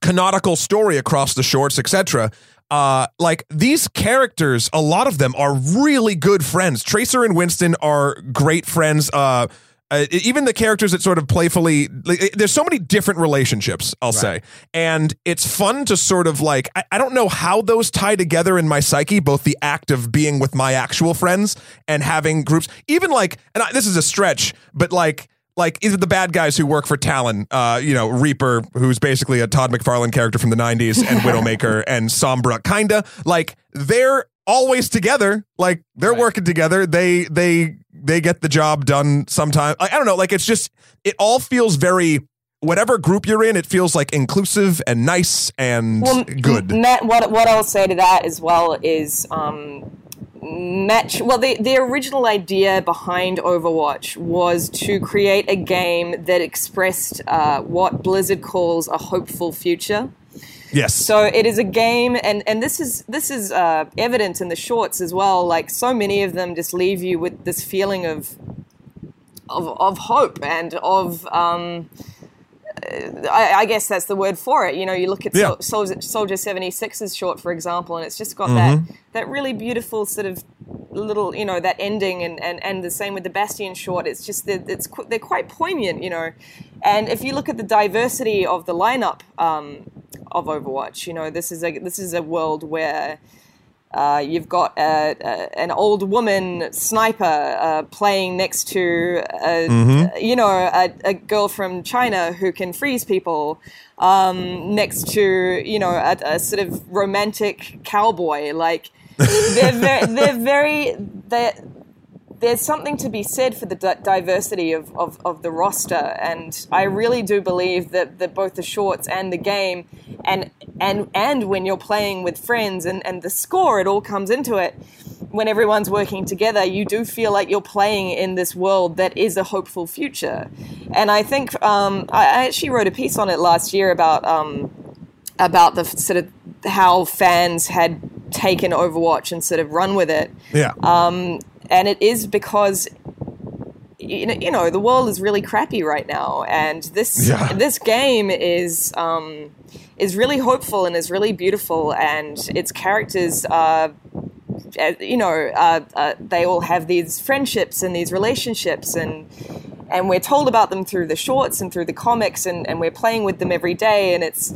canonical story across the shorts, etc. Uh, like these characters, a lot of them are really good friends. Tracer and Winston are great friends. Uh, uh, even the characters that sort of playfully, like, there's so many different relationships, I'll say. And it's fun to sort of like, I, I don't know how those tie together in my psyche, both the act of being with my actual friends and having groups, even like, and I, this is a stretch, but like, like either the bad guys who work for Talon, uh, you know, Reaper, who's basically a Todd McFarlane character from the '90s, and Widowmaker (laughs) and Sombra, kinda like they're always together. Like they're Right. working together. They they they get the job done. Sometime I, I don't know. Like it's just it all feels very. Whatever group you're in, it feels like inclusive and nice and Well, good. Matt, what what I'll say to that as well is um, match. Well, the the original idea behind Overwatch was to create a game that expressed uh, what Blizzard calls a hopeful future. yes. So it is a game, and, and this is this is uh, evident in the shorts as well. Like so many of them just leave you with this feeling of of, of hope and of um, I, I guess that's the word for it. You know, you look at Yeah. Sol- Soldier, Soldier 76's short, for example, and it's just got that that really beautiful sort of little, you know, that ending, and, and, and the same with the Bastion short. It's just that it's qu- they're quite poignant, you know. And if you look at the diversity of the lineup um, of Overwatch, you know, this is a this is a world where. Uh, you've got a, a, an old woman sniper uh, playing next to, a, you know, a, a girl from China who can freeze people. Um, next to, you know, a, a sort of romantic cowboy. Like (laughs) they're very, they're very they're, there's something to be said for the di- diversity of, of, of the roster, and I really do believe that, that both the shorts and the game, and and and when you're playing with friends and, and the score, it all comes into it. When everyone's working together, you do feel like you're playing in this world that is a hopeful future. And I think um, I, I actually wrote a piece on it last year about um, about the sort of how fans had taken Overwatch and sort of run with it yeah. And it is because you know, the world is really crappy right now, and this Yeah. this game is um, is really hopeful and is really beautiful, and its characters are. uh, You know, uh, uh, they all have these friendships and these relationships, and and we're told about them through the shorts and through the comics, and, and we're playing with them every day, and it's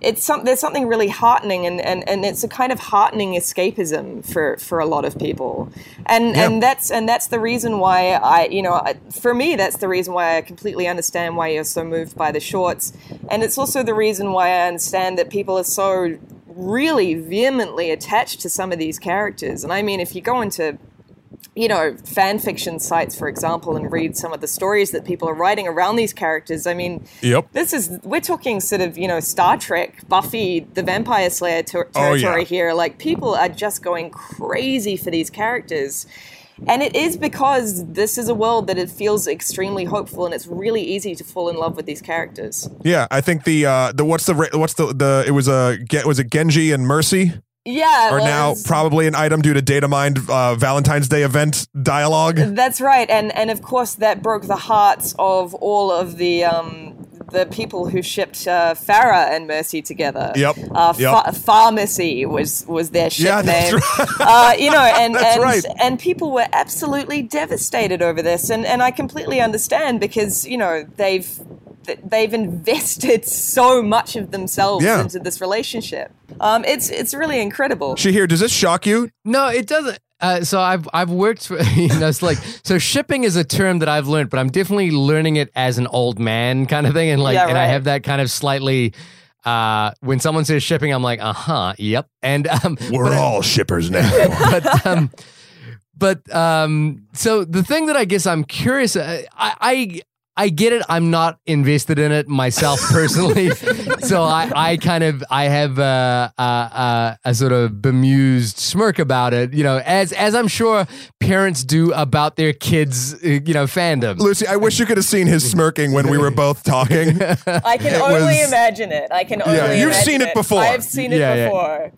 it's some, there's something really heartening and, and, and it's a kind of heartening escapism for, for a lot of people. And Yeah. and that's and that's the reason why I you know I, for me that's the reason why I completely understand why you're so moved by the shorts. And it's also the reason why I understand that people are so really vehemently attached to some of these characters. And I mean if you go into you know, fan fiction sites, for example, and read some of the stories that people are writing around these characters. I mean, Yep. this is we're talking sort of you know Star Trek, Buffy, the Vampire Slayer ter- Oh, yeah. territory here. Like people are just going crazy for these characters. And it is because this is a world that it feels extremely hopeful, and it's really easy to fall in love with these characters. Yeah, I think the uh the what's the what's the the it was a was it Genji and Mercy Yeah, are well, now probably an item due to data mined uh, Valentine's Day event dialogue. That's right, and and of course that broke the hearts of all of the um, the people who shipped uh, Pharah and Mercy together. Yep, Uh, yep. Fa- Pharmacy was was their ship Yeah, that's name. right. (laughs) Uh, you know, and (laughs) and right. and people were absolutely devastated over this, and and I completely understand because you know they've th- they've invested (laughs) so much of themselves Yeah. into this relationship. Um, it's it's really incredible. Shahir, does this shock you? No, it doesn't. Uh, so I've I've worked for (laughs) you know it's like so shipping is a term that I've learned, but I'm definitely learning it as an old man kind of thing, and like Yeah, and I have that kind of slightly. Uh, when someone says shipping, I'm like, uh huh, yep, and um, We're but- all shippers now. (laughs) but um, but um, so the thing that I guess I'm curious, uh, I, I I get it. I'm not invested in it myself (laughs) personally, so I I kind of I have uh, uh, uh, a sort of bemused smirk about it, you know, as as I'm sure parents do about their kids, uh, you know, fandom. Lucy, I wish you could have seen his smirking when we were both talking. I can It only was- imagine it. I can only. Yeah, you've imagine seen it before. I've seen it Yeah, yeah.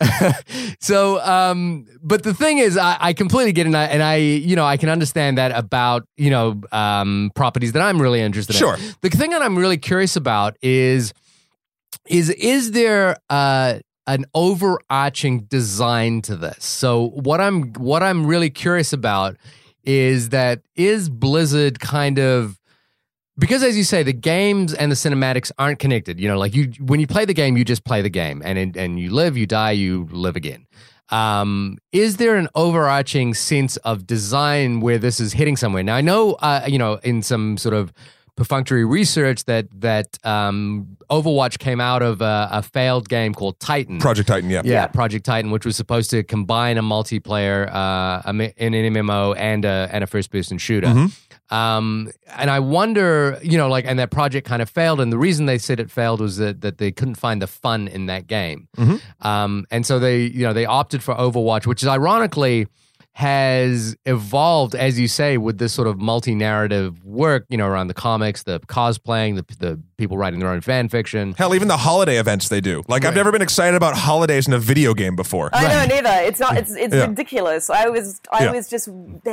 (laughs) so um but the thing is I, I completely get it and I, and I you know i can understand that about you know um properties that i'm really interested Sure. in the thing that i'm really curious about is is is there uh an overarching design to this so what i'm what i'm really curious about is that is blizzard kind of because as you say the games and the cinematics aren't connected you know like you when you play the game you just play the game and and you live you die you live again. Um, is there an overarching sense of design where this is hitting somewhere? Now i know uh, you know in some sort of perfunctory research that that um, overwatch came out of a, a failed game called titan Project Titan, yeah. yeah, Project Titan, which was supposed to combine a multiplayer, uh, in an MMO and a and a first person shooter. Mm-hmm. Um, and I wonder, you know, like, and that project kind of failed, and the reason they said it failed was that that they couldn't find the fun in that game. Mm-hmm. Um, and so they, you know, they opted for Overwatch, which is ironically has evolved, as you say, with this sort of multi narrative work, you know, around the comics, the cosplaying, the the people writing their own fan fiction. Hell, even the holiday events they do. Like, I've never been excited about holidays in a video game before. I know neither. It's not. It's it's Yeah. ridiculous. I was I Yeah. was just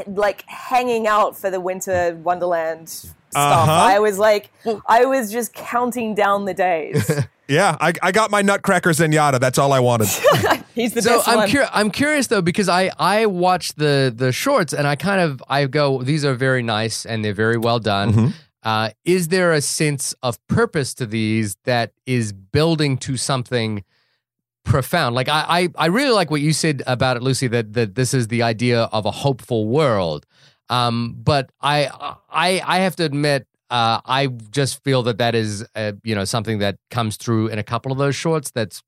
like hanging out for the winter wonderland stuff. Uh-huh. I was like, I was just counting down the days. (laughs) Yeah, I, I got my Nutcracker Zenyatta. That's all I wanted. (laughs) He's the So best I'm one. cur- I'm curious though because I I watched the the shorts and I kind of I go these are very nice and they're very well done. Mm-hmm. Uh, is there a sense of purpose to these that is building to something profound? Like I I, I really like what you said about it, Lucy. That that this is the idea of a hopeful world. Um, but I I I have to admit. Uh, I just feel that that is, uh, you know, something that comes through in a couple of those shorts. That's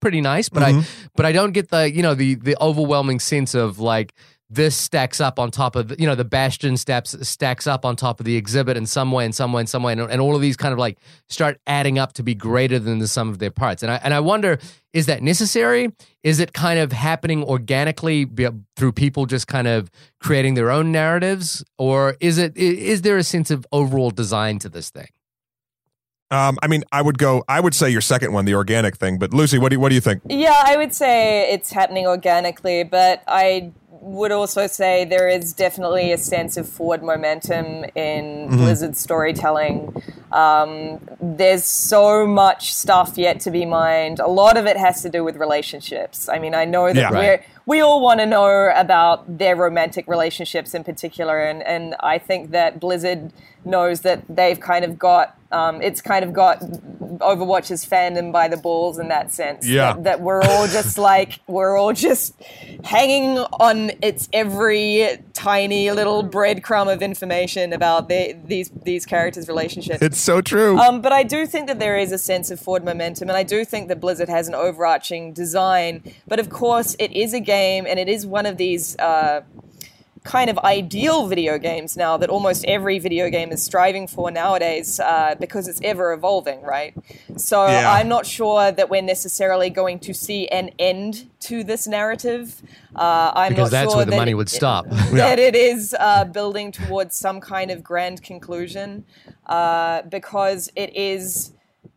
pretty nice, but I mm-hmm. but I don't get the you know the the overwhelming sense of like this stacks up on top of the, you know the bastion steps stacks up on top of the exhibit in some way in some way in some way and, and all of these kind of like start adding up to be greater than the sum of their parts. And I and I wonder is that necessary? Is it kind of happening organically through people just kind of creating their own narratives? Or is it is there a sense of overall design to this thing Um, I mean, I would go. I would say your second one, the organic thing. But Lucy, what do you, what do you think? Yeah, I would say it's happening organically, but I would also say there is definitely a sense of forward momentum in Mm-hmm. Blizzard storytelling. Um, there's so much stuff yet to be mined. A lot of it has to do with relationships. I mean, I know that Yeah. we're, we all want to know about their romantic relationships in particular, and, and I think that Blizzard knows that they've kind of got um, it's kind of got Overwatch's fandom by the balls in that sense. Yeah. That, that we're all just (laughs) like we're all just hanging on its every tiny little breadcrumb of information about the, these these characters' relationships. It's so true. Um, but I do think that there is a sense of forward momentum, and I do think that Blizzard has an overarching design. But of course, it is a game, and it is one of these uh, kind of ideal video games now that almost every video game is striving for nowadays uh, because it's ever evolving, right? So Yeah. I'm not sure that we're necessarily going to see an end to this narrative. Uh, I'm Because not that's sure where the that money it- would stop. (laughs) that it is uh, building towards some kind of grand conclusion uh, because it is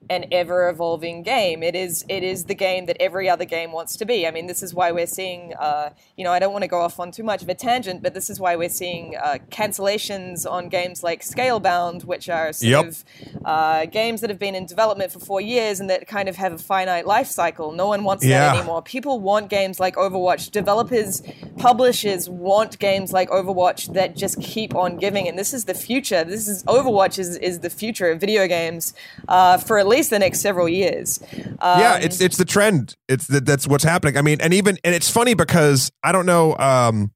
an ever evolving game. It is it is the game that every other game wants to be. I mean, this is why we're seeing. Uh, you know, I don't want to go off on too much of a tangent, but this is why we're seeing uh, cancellations on games like Scalebound, which are sort Yep. of uh, games that have been in development for four years and that kind of have a finite life cycle. No one wants Yeah. that anymore. People want games like Overwatch. Developers, publishers want games like Overwatch that just keep on giving. And this is the future. This is Overwatch is, is the future of video games uh, for at least the next several years. Um, yeah, it's it's the trend. It's that that's what's happening. I mean, and even and it's funny because I don't know um,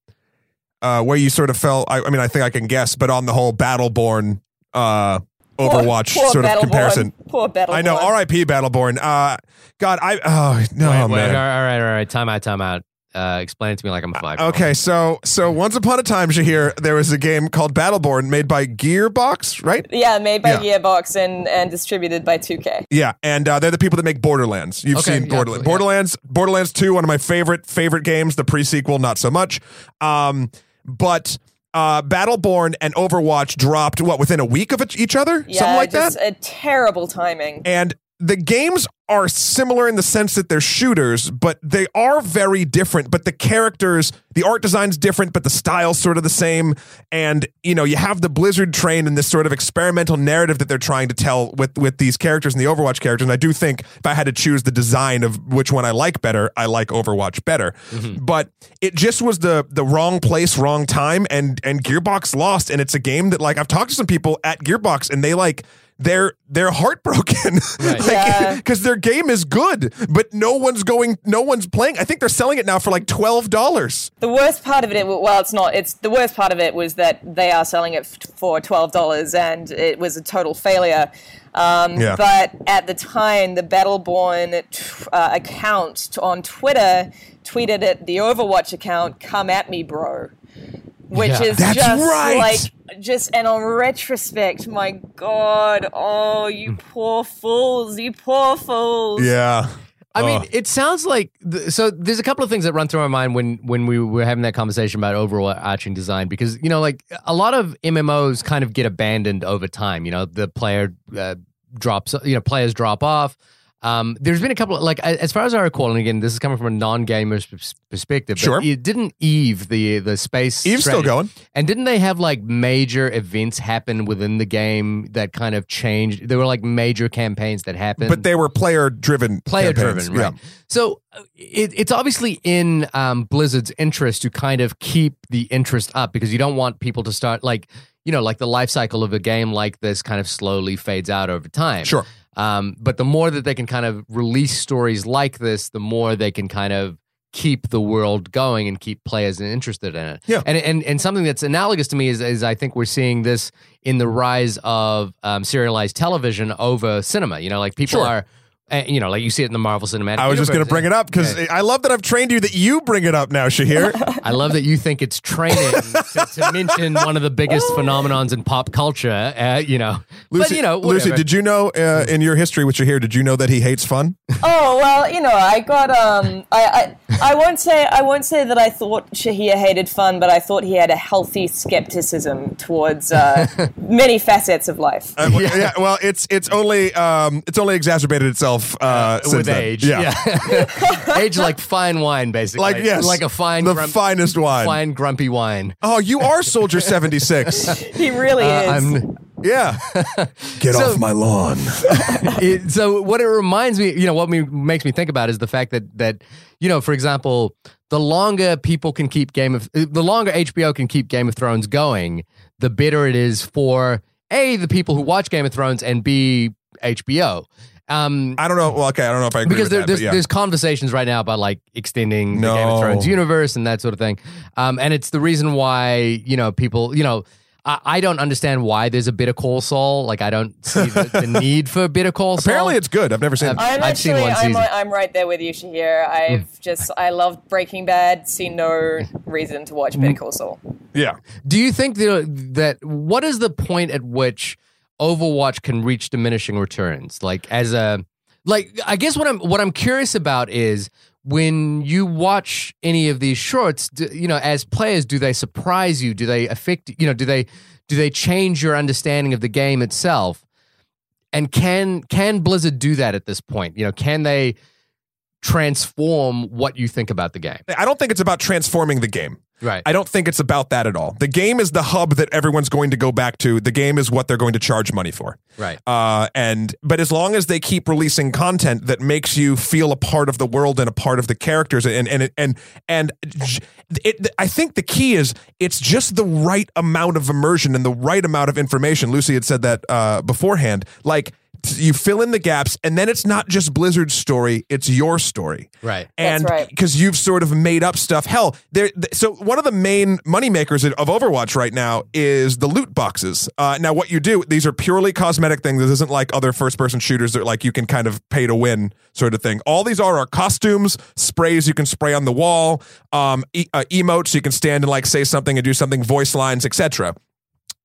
uh, where you sort of fell. I, I mean, I think I can guess, but on the whole Battleborn uh, Overwatch poor sort of Battleborn. comparison. Poor Battleborn. I know. R.I.P. Battleborn. Uh, God, I oh no Wait, wait, man. all right, all right, all right. Time out, time out. Uh, explain it to me like I'm a five. Okay, so so once upon a time, Shahir, there was a game called Battleborn made by Gearbox, right? Yeah, made by Yeah. Gearbox and, and distributed by 2K. Yeah, and uh, they're the people that make Borderlands. You've Okay, seen yeah, Borderlands. yeah. Borderlands, Borderlands Two, one of my favorite favorite games. The pre-sequel, not so much. Um, but uh, Battleborn and Overwatch dropped what within a week of each each other, Yeah, something like just that. a terrible timing. And the games are similar in the sense that they're shooters, but they are very different. But the characters, the art design's different, but the style's sort of the same. And you know, you have the Blizzard train and this sort of experimental narrative that they're trying to tell with with these characters and the Overwatch characters. And I do think if I had to choose the design of which one I like better, I like Overwatch better. Mm-hmm. But it just was the the wrong place, wrong time, and and Gearbox lost. And it's a game that like I've talked to some people at Gearbox, and they like they're they're heartbroken (laughs) Right. Yeah. because their game is good, but no one's going, no one's playing. I think they're selling it now for like twelve dollars. The worst part of it, well, it's not. It's the worst part of it was that they are selling it for twelve dollars, and it was a total failure. Um, Yeah. But at the time, the Battleborn t- uh, account on Twitter tweeted at the Overwatch account, "Come at me, bro," which Yeah. is That's just right. like just and on retrospect, my God, oh you poor fools, you poor fools. Yeah, I mean, it sounds like th- so. There's a couple of things that run through my mind when when we were having that conversation about overarching design because you know, like a lot of MMOs kind of get abandoned over time. You know, the player uh, drops, you know, players drop off. Um, there's been a couple of like as far as I recall, and again, this is coming from a non-gamer's perspective. Sure. but it didn't Eve the the space Eve's still going. and didn't they have like major events happen within the game that kind of changed? There were like major campaigns that happened, but they were player driven, player driven, right? So uh, it, it's obviously in um, Blizzard's interest to kind of keep the interest up because you don't want people to start like you know like the life cycle of a game like this kind of slowly fades out over time. Sure. Um, but the more that they can kind of release stories like this, the more they can kind of keep the world going and keep players interested in it. Yeah. And and and something that's analogous to me is, is I think we're seeing this in the rise of um, serialized television over cinema. You know, like people Sure. are. Uh, you know, like you see it in the Marvel Cinematic. I was just going to bring it up because Yeah. I love that I've trained you that you bring it up now, Shahir. (laughs) I love that you think it's training (laughs) to, to mention one of the biggest phenomenons in pop culture. Uh, you know, Lucy, but you know, Lucy, did you know uh, in your history with Shahir? Did you know that he hates fun? Oh well, you know, I got um, I, I I won't say I won't say that I thought Shahir hated fun, but I thought he had a healthy skepticism towards uh, (laughs) many facets of life. Uh, w- yeah. well, it's it's only um, it's only exacerbated itself yourself uh, since with then. age. Yeah, (laughs) age like fine wine, basically. Like yes, like a fine, the grump- finest wine. fine grumpy wine. Oh, you are Soldier seventy six. (laughs) He really Uh, is. I'm- Yeah. (laughs) Get So- off my lawn. it, so what it reminds me, you know, what me makes me think about is the fact that that you know, for example, the longer people can keep Game of the longer HBO can keep Game of Thrones going, the better it is for a the people who watch Game of Thrones and b HBO. Um, I don't know. Well, okay, I don't know if I agree because with there, that, there's, yeah. there's conversations right now about like extending the Game of Thrones universe and that sort of thing. Um, and it's the reason why, you know, people, you know, I, I don't understand why there's a Better Call Saul. Like, I don't see the, the (laughs) need for Better Call Saul. Apparently, it's good. I've never seen it. I'm I've seen actually, one I'm, season. I'm right there with you, Shahir. I've just, I love Breaking Bad. See no reason to watch. Better Call Saul. yeah. Do you think that, that what is the point at which Overwatch can reach diminishing returns? Like as a like I guess what I'm what I'm curious about is when you watch any of these shorts, do, you know, as players, do they surprise you? Do they affect you know, do they do they change your understanding of the game itself? And can can Blizzard do that at this point? You know, can they transform what you think about the game? I don't think it's about transforming the game. Right. I don't think it's about that at all. The game is the hub that everyone's going to go back to. The game is what they're going to charge money for. right. Uh, and but as long as they keep releasing content that makes you feel a part of the world and a part of the characters, and and and and it, I think the key is it's just the right amount of immersion and the right amount of information. Lucy had said that uh, beforehand, like. T- You fill in the gaps, and then it's not just Blizzard's story; it's your story Right. and That's right. because you've sort of made up stuff. Hell, there. th- So one of the main moneymakers of Overwatch right now is the loot boxes. Uh, now, what you do? These are purely cosmetic things. This isn't like other first-person shooters that like you can kind of pay to win sort of thing. All these are are costumes, sprays you can spray on the wall, um, e- uh, emotes you can stand and like say something and do something, voice lines, etc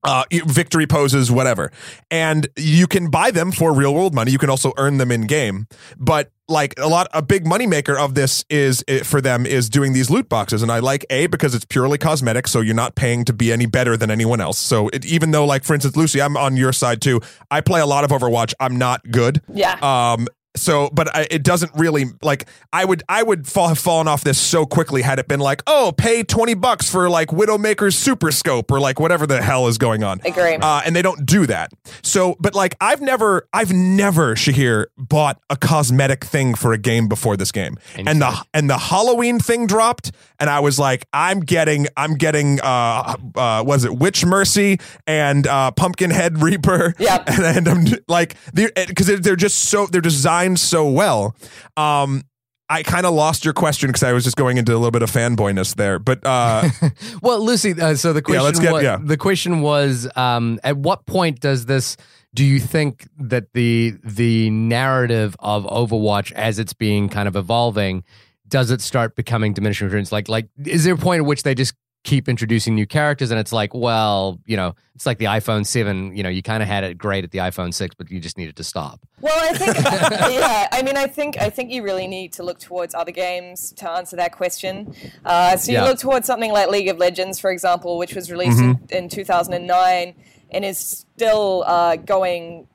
uh, victory poses, whatever. And you can buy them for real world money. You can also earn them in game. But like a lot, a big moneymaker of this is eh, for them is doing these loot boxes. And I like A because it's purely cosmetic. So you're not paying to be any better than anyone else. So it, even though like, for instance, Lucy, I'm on your side too. I play a lot of Overwatch. I'm not good. Yeah. Um, so, but I, it doesn't really like. I would, I would fall, have fallen off this so quickly had it been like, oh, pay twenty bucks for like Widowmaker's Super Scope or like whatever the hell is going on. Agree. Uh, and they don't do that. So, but like, I've never, I've never, Shahir, bought a cosmetic thing for a game before this game, and the and the Halloween thing dropped, and I was like, I'm getting, I'm getting, uh, uh, was it Witch Mercy and uh, Pumpkinhead Reaper? Yeah. (laughs) and, and I'm like, because they're, they're just so they're designed so well. Um, I kind of lost your question because I was just going into a little bit of fanboyness there, but uh, (laughs) Well, Lucy. Uh, so the question, let's get- wa- yeah. the question was, um, at what point does this? Do you think that the the narrative of Overwatch, as it's being kind of evolving, does it start becoming diminishing returns? Like, like, is there a point at which they just keep introducing new characters, and it's like, well, you know, it's like the iPhone Seven. You know, you kind of had it great at the iPhone Six, but you just needed to stop. Well, I think, (laughs) yeah. I mean, I think I think you really need to look towards other games to answer that question. Uh, so you Yeah. look towards something like League of Legends, for example, which was released in, in 2009 and is still uh, going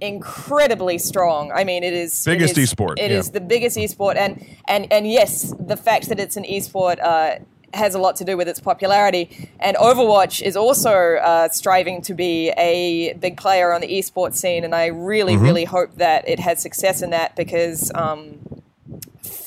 incredibly strong. I mean, it is Biggest is- esport, It is yeah. the biggest esport, and and and yes, the fact that it's an esport. Uh, has a lot to do with its popularity, and Overwatch is also uh, striving to be a big player on the esports scene. And I really, Mm-hmm. really hope that it has success in that because, um,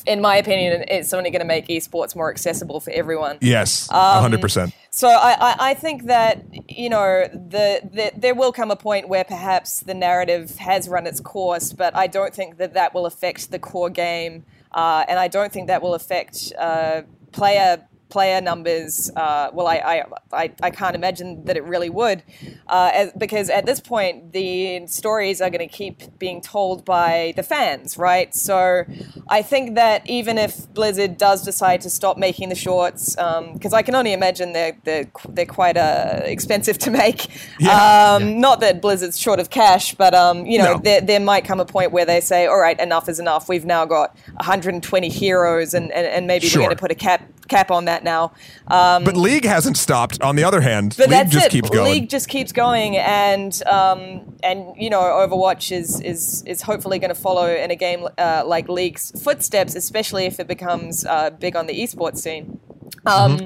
in my opinion, it's only going to make esports more accessible for everyone. yes, Um, hundred percent. So I, I, I think that you know the, the there will come a point where perhaps the narrative has run its course, but I don't think that that will affect the core game, uh, and I don't think that will affect uh, player player numbers. Uh, well, I, I, I I can't imagine that it really would, uh, as, because at this point the stories are going to keep being told by the fans, right? So I think that even if Blizzard does decide to stop making the shorts, because I can only imagine they're they're, they're quite uh, expensive to make. Yeah. Um, Not that Blizzard's short of cash, but um, you know No. there, there might come a point where they say, all right, enough is enough. We've now got 120 heroes, and, and, and maybe Sure. we're going to put a cap cap on that now. Um, But League hasn't stopped. On the other hand, but League that's just it. keeps going. League just keeps going, and um, and you know, Overwatch is is is hopefully going to follow in a game uh, like League's footsteps, especially if it becomes uh, big on the esports scene. Um, Mm-hmm.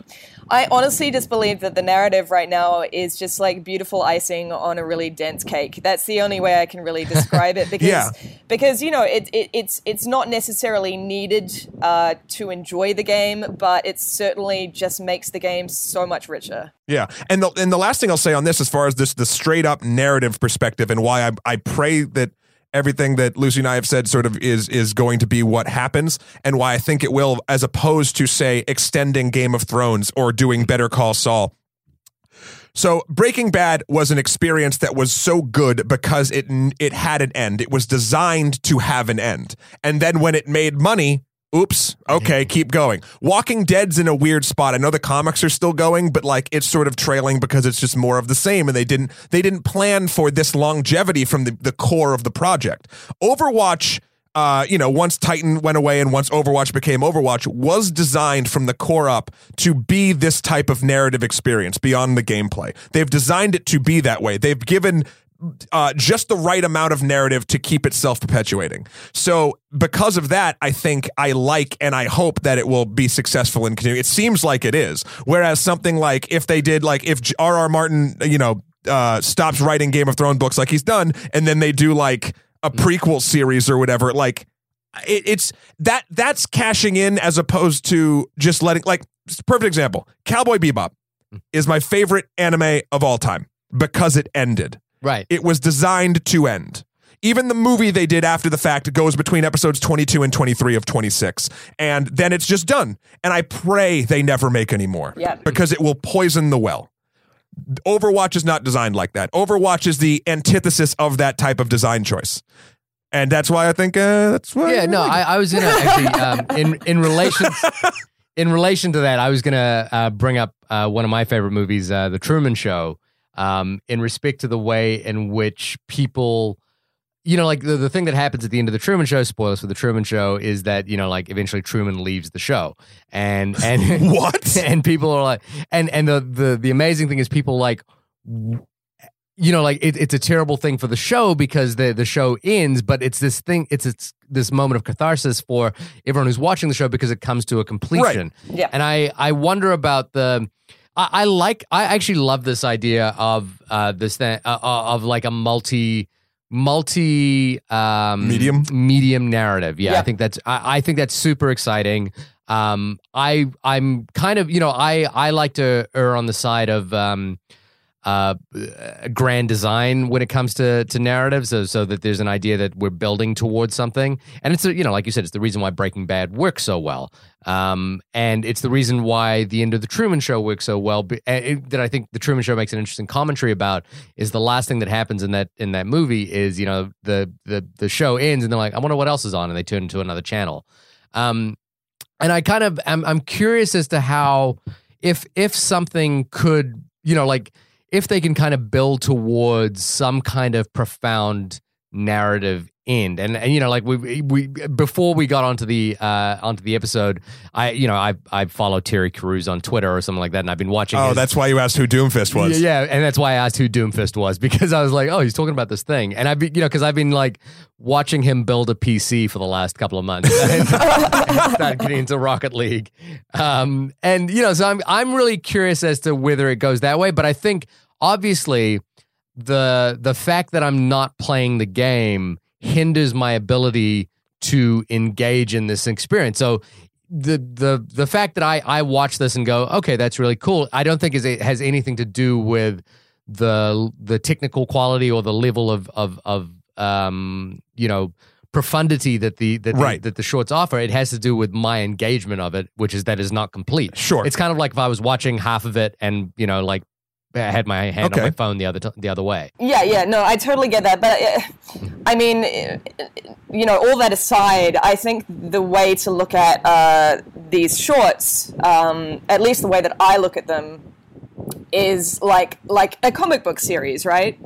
I honestly just believe that the narrative right now is just like beautiful icing on a really dense cake. That's the only way I can really (laughs) describe it because Yeah. because you know it, it, it's it's not necessarily needed uh, to enjoy the game, but it certainly just makes the game so much richer. Yeah, and the and the last thing I'll say on this, as far as this the straight up narrative perspective, and why I I pray that everything that Lucy and I have said sort of is is going to be what happens, and why I think it will, as opposed to say extending Game of Thrones or doing Better Call Saul. So Breaking Bad was an experience that was so good because it it had an end. It was designed to have an end. And then when it made money, oops, okay, keep going. Walking Dead's in a weird spot. I know the comics are still going, but like it's sort of trailing because it's just more of the same and they didn't they didn't plan for this longevity from the, the core of the project. Overwatch uh, you know, once Titan went away and once Overwatch became Overwatch, was designed from the core up to be this type of narrative experience beyond the gameplay. They've designed it to be that way. They've given uh, just the right amount of narrative to keep itself perpetuating. So, because of that, I think I like and I hope that it will be successful in continuing. It seems like it is. Whereas something like if they did, like if R.R. Martin, you know, uh, stops writing Game of Thrones books like he's done, and then they do like a prequel series or whatever, like it, it's that that's cashing in as opposed to just letting like perfect example. Cowboy Bebop is my favorite anime of all time because it ended. Right. It was designed to end. Even the movie they did after the fact goes between episodes 22 and 23 of 26. And then it's just done. And I pray they never make any more. Yeah. Because it will poison the well. Overwatch is not designed like that. Overwatch is the antithesis of that type of design choice. And that's why I think uh, that's why. Yeah, no, I, I was gonna (laughs) actually um, in in relation (laughs) in relation to that, I was gonna uh, bring up uh, one of my favorite movies, uh, The Truman Show, um, in respect to the way in which people, you know, like the, the thing that happens at the end of the Truman Show, spoilers for the Truman Show, is that you know, like eventually Truman leaves the show, and (laughs) and (laughs) What? and people are like, and and the the the amazing thing is people like you know, like it, it's a terrible thing for the show because the the show ends, but it's this thing, it's it's this moment of catharsis for everyone who's watching the show because it comes to a completion. Yeah. And I I wonder about the. I, I like. I actually love this idea of uh, this thing uh, of like a multi multi um Medium? medium narrative yeah, i think that's I, I think that's super exciting um i i'm kind of you know i i like to err on the side of um uh, grand design when it comes to to narratives, so so that there's an idea that we're building towards something, and it's a, you know like you said, it's the reason why Breaking Bad works so well, um, and it's the reason why the end of the Truman Show works so well. it- that I think the Truman Show makes an interesting commentary about is the last thing that happens in that in that movie is you know the the the show ends and they're like I wonder what else is on, and they turn to another channel. Um, and I kind of I'm I'm curious as to how if if something could you know like if they can kind of build towards some kind of profound narrative end. And and you know like we we before we got onto the uh onto the episode i you know i i follow terry Crews on twitter or something like that and i've been watching Oh, his- that's why you asked who Doomfist was. yeah, yeah, and that's why I asked who Doomfist was (laughs) because I was like, oh, he's talking about this thing, and I've been, you know, because I've been like watching him build a PC for the last couple of months, (laughs) and, and started getting into Rocket League, um, and you know, so I'm I'm really curious as to whether it goes that way, but I think obviously the the fact that I'm not playing the game hinders my ability to engage in this experience. So the the the fact that I I watch this and go, okay, that's really cool. I don't think is it has anything to do with the the technical quality or the level of of of um you know profundity that the that Right. that the shorts offer. It has to do with my engagement of it, which is that is not complete. Sure. it's kind of like if I was watching half of it and you know like I had my hand Okay. on my phone the other t- the other way. Yeah, yeah, no, I totally get that. But uh, I mean, uh, you know, all that aside, I think the way to look at uh, these shorts, um, at least the way that I look at them, is like like a comic book series, right?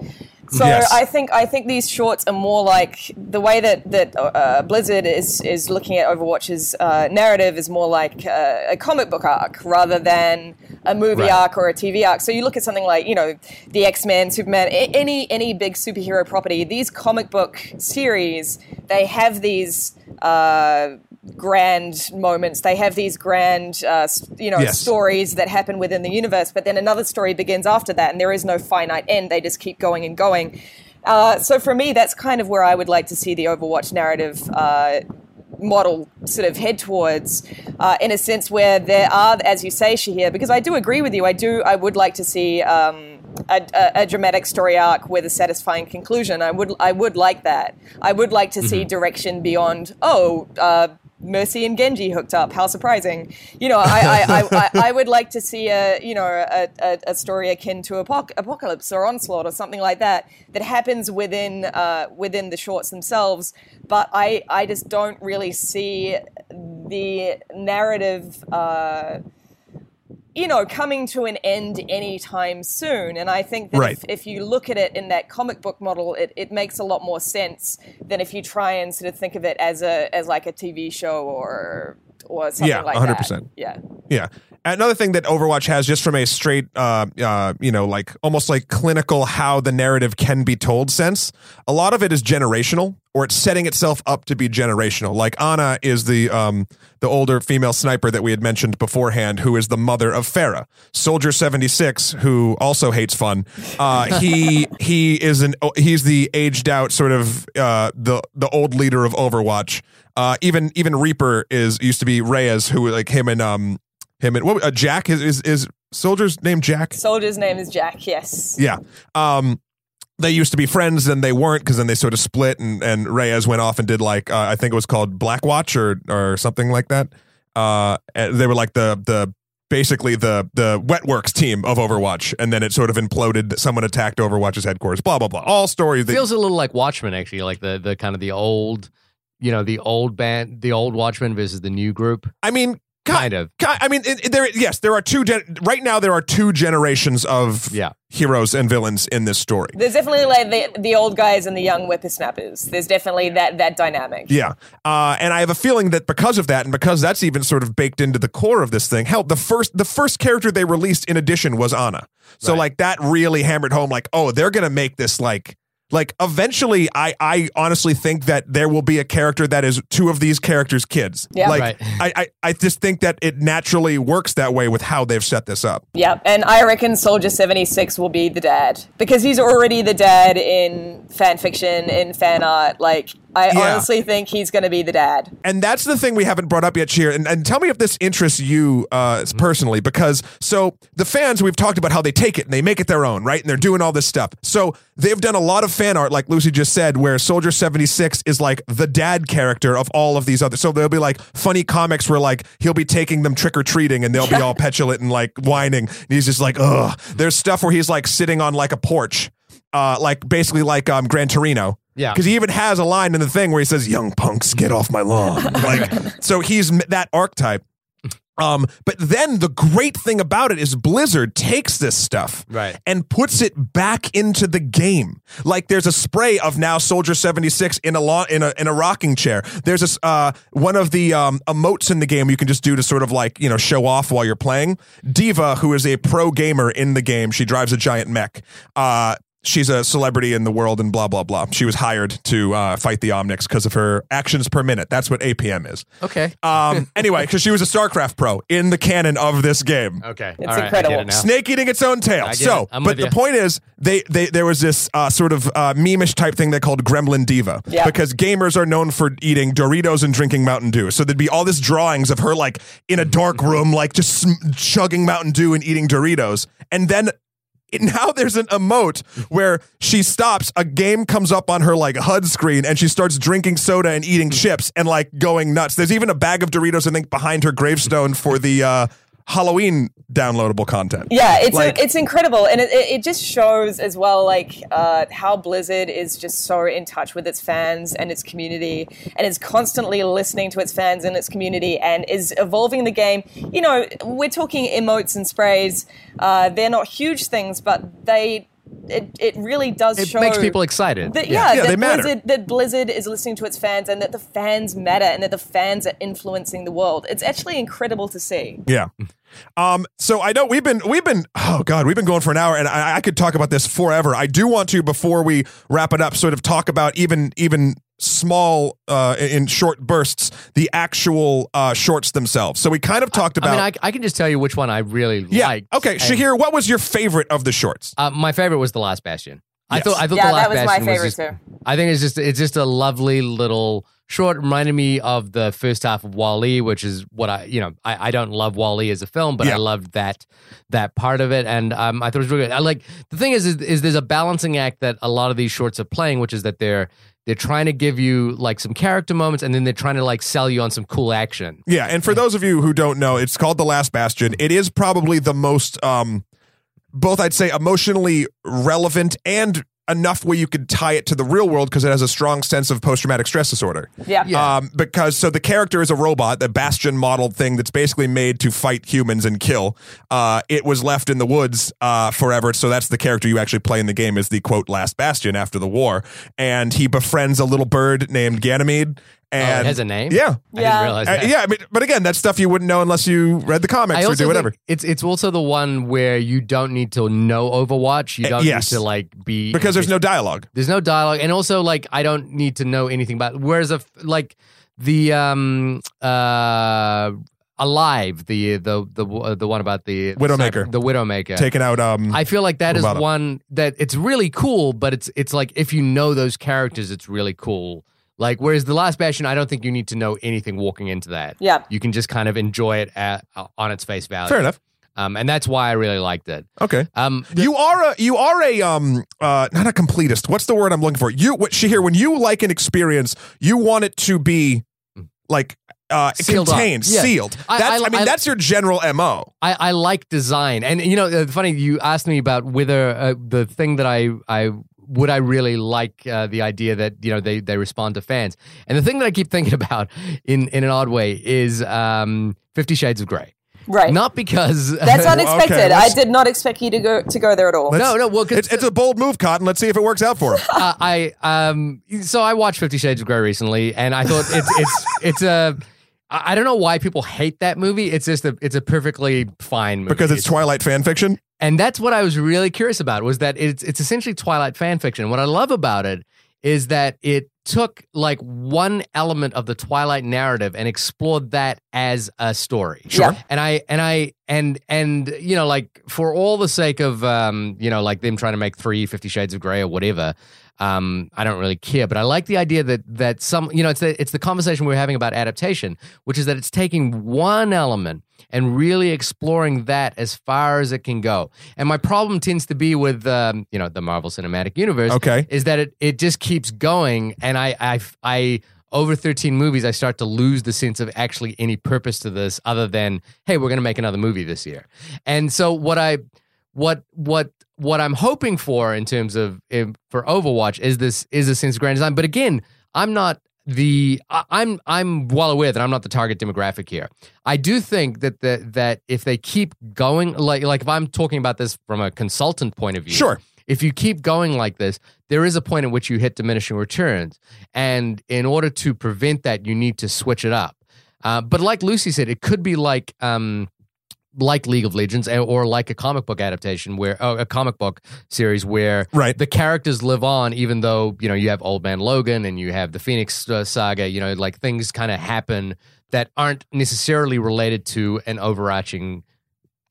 So Yes. I think I think these shorts are more like the way that that uh, Blizzard is is looking at Overwatch's uh, narrative is more like uh, a comic book arc rather than a movie Right. arc or a TV arc. So you look at something like you know the X Men, Superman, a- any any big superhero property. These comic book series they have these. Uh, grand moments. They have these grand uh, you know Yes. stories that happen within the universe but then another story begins after that and there is no finite end. They just keep going and going. Uh, so for me that's kind of where i would like to see the overwatch narrative uh, model sort of head towards uh, in a sense where there are as you say Shahir because I do agree with you. I do I would like to see um, a, a, a dramatic story arc with a satisfying conclusion. I would I would like that. I would like to see direction beyond oh uh, Mercy and Genji hooked up. How surprising! You know, I I, I, I, would like to see a you know a, a, a story akin to Apoc- Apocalypse or Onslaught or something like that that happens within uh, within the shorts themselves. But I I just don't really see the narrative. Uh, you know, coming to an end anytime soon. And I think that Right. if, if you look at it in that comic book model, it, it makes a lot more sense than if you try and sort of think of it as a as like a TV show or or something Yeah, like 100%. that. Yeah. Yeah. Another thing that Overwatch has, just from a straight, uh, uh, you know, like almost like clinical how the narrative can be told sense, a lot of it is generational, or it's setting itself up to be generational. Like Ana is the um, the older female sniper that we had mentioned beforehand, who is the mother of Pharah. Soldier seventy six, who also hates fun. Uh, he (laughs) he is an he's the aged out sort of uh, the the old leader of Overwatch. Uh, even even Reaper is used to be Reyes, who like him and um him and what uh, Jack is is is soldier's name Jack. Soldier's name is Jack. Yes. Yeah. Um, they used to be friends, and they weren't because then they sort of split, and and Reyes went off and did like uh, I think it was called Black Watch or or something like that. Uh, and they were like the the basically the the Wetworks team of Overwatch, and then it sort of imploded. Someone attacked Overwatch's headquarters. Blah blah blah. All stories. That, feels a little like Watchmen, actually, like the the kind of the old, you know, the old band, the old Watchmen versus the new group, I mean, ki- kind of. ki- I mean, it, it- there. Yes, there are two. Gen- right now, there are two generations of Yeah. heroes and villains in this story. There's definitely like the, the old guys and the young whippersnappers. There's definitely that that dynamic. Yeah. Uh, and I have a feeling that because of that, and because that's even sort of baked into the core of this thing, hell, the first the first character they released in addition was Ana. So Right. like that really hammered home, like, oh, they're gonna make this like like eventually I I honestly think that there will be a character that is two of these characters' kids. Yeah. Like Right. I, I I just think that it naturally works that way with how they've set this up. Yeah, and I reckon Soldier 76 will be the dad because he's already the dad in fan fiction, in fan art. Like, I Yeah. honestly think he's going to be the dad. and that's the thing we haven't brought up yet, Cheer. And, and tell me if this interests you uh, personally, because so the fans, we've talked about how they take it and they make it their own, right? And they're doing all this stuff. So they've done a lot of fan art, like Lucy just said, where Soldier 76 is like the dad character of all of these other. So there'll be like funny comics where like he'll be taking them trick or treating and they'll be (laughs) all petulant and like whining. And he's just like, ugh. There's stuff where he's like sitting on like a porch. Uh, like basically like um Gran Torino, Yeah. because he even has a line in the thing where he says, "Young punks, get off my lawn." (laughs) like, so he's that archetype. Um, but then the great thing about it is Blizzard takes this stuff Right. and puts it back into the game. Like there's a spray of now Soldier 76 in a lawn in a in a rocking chair. There's this uh one of the um emotes in the game you can just do to sort of like, you know, show off while you're playing. D.Va, who is a pro gamer in the game, she drives a giant mech. Uh She's a celebrity in the world and blah blah blah. She was hired to uh, fight the Omnics because of her actions per minute. That's what APM is. Okay. Um, (laughs) anyway, because she was a StarCraft pro in the canon of this game okay. It's All right, I incredible. get it now. snake eating its own tail. I get So, it. I'm but with the ya. point is, they, they there was this uh, sort of uh, memeish type thing they called Gremlin D.Va, Yeah. because gamers are known for eating Doritos and drinking Mountain Dew. So there'd be all this drawings of her like in a dark room, like just sm- chugging Mountain Dew and eating Doritos, and then. (laughs) Now there's an emote where she stops, a game comes up on her like HUD screen, and she starts drinking soda and eating chips and like going nuts. There's even a bag of Doritos, I think, behind her gravestone for the uh, Halloween downloadable content. Yeah, it's Like- it's incredible, and it, it it just shows as well, like uh, how Blizzard is just so in touch with its fans and its community, and is constantly listening to its fans and its community, and is evolving the game. You know, we're talking emotes and sprays; uh, they're not huge things, but they it, it really does show. It show makes people excited. that, yeah, Yeah, that they matter. Blizzard, that Blizzard is listening to its fans and that the fans matter and that the fans are influencing the world. It's actually incredible to see. Yeah. Um, so I know we've been we've been oh god we've been going for an hour and I, I could talk about this forever. I do want to before we wrap it up sort of talk about even even small uh, in short bursts the actual uh, shorts themselves. So we kind of talked about I mean, I, I can just tell you which one I really yeah liked. okay And, Shahir what was your favorite of the shorts? Uh, my favorite was the Last Bastion. I thought I thought Yeah, the Last that was my Bastion favorite just, too. I think it's just it's just a lovely little short. Reminded me of the first half of WALL-E, which is what I you know I, I don't love WALL-E as a film, but Yeah. I loved that that part of it, and um, I thought it was really good. I like the thing is, is is there's a balancing act that a lot of these shorts are playing, which is that they're they're trying to give you like some character moments, and then they're trying to like sell you on some cool action. Yeah, and for those of you who don't know, it's called The Last Bastion. It is probably the most um both I'd say emotionally relevant and enough where you could tie it to the real world because it has a strong sense of post-traumatic stress disorder. Yeah. Yeah. Um, because so the character is a robot, the Bastion modeled thing that's basically made to fight humans and kill. Uh, it was left in the woods uh, forever, so that's the character you actually play in the game is the quote last Bastion after the war, and he befriends a little bird named Ganymede. And oh, it has a name. Yeah. I didn't Yeah. realize Uh, yeah, I mean, but again, that's stuff you wouldn't know unless you read the comics I or do whatever. it's it's also the one where you don't need to know Overwatch. You Uh, don't yes. need to like be Because there's no dialogue. there's no dialogue, and also like I don't need to know anything about. Whereas if like the um uh alive the the the the one about the Widowmaker. the Widowmaker Taking out um I feel like that is What about it? one that it's really cool, but it's it's like if you know those characters, it's really cool. Like whereas the Last Bastion, I don't think you need to know anything walking into that. Yeah. you can just kind of enjoy it at, on its face value. fair enough. Um, and that's why I really liked it. Okay. Um, You are a you are a um uh not a completist. What's the word I'm looking for? You what Shahir, when you like an experience, you want it to be like uh Sealed contained, Yeah. sealed. I- That's I, I- mean I- that's your general MO. I, I like design, and you know, uh, funny you asked me about whether uh, the thing that I I would I really like uh, the idea that you know they they respond to fans, and the thing that I keep thinking (laughs) about in in an odd way is um, Fifty Shades of Grey. Right. Not because (laughs) That's unexpected. okay, I did not expect you to go to go there at all. no no well 'cause- It's it's a bold move, Cotton. Let's see if it works out for him. (laughs) uh, I um so I watched Fifty Shades of Grey recently, and I thought it's it's it's a I I don't know why people hate that movie. It's just a it's a perfectly fine movie because it's Twilight fan fiction. and that's what I was really curious about was that it's it's essentially Twilight fan fiction. What I love about it is that it took like one element of the Twilight narrative and explored that as a story. Sure. And I and I and and you know like for all the sake of um you know like them trying to make three Fifty Shades of Grey or whatever. Um, I don't really care, but I like the idea that that some, you know, it's the, it's the conversation we're having about adaptation, which is that it's taking one element and really exploring that as far as it can go. And my problem tends to be with, um, you know, the Marvel Cinematic Universe, Okay. is that it it just keeps going, and I I I over 13 movies, I start to lose the sense of actually any purpose to this other than, hey, we're going to make another movie this year. And so what I what what what I'm hoping for in terms of um, for Overwatch is this is a sense of grand design. But again, I'm not the I'm I'm well aware that I'm not the target demographic here. I do think that the, that if they keep going like like if I'm talking about this from a consultant point of view, Sure. if you keep going like this, there is a point at which you hit diminishing returns, and in order to prevent that, you need to switch it up. Uh, but like Lucy said, it could be like um, like League of Legends or like a comic book adaptation where oh, a comic book series where Right. the characters live on even though you know you have Old Man Logan and you have the Phoenix uh, saga you know like things kind of happen that aren't necessarily related to an overarching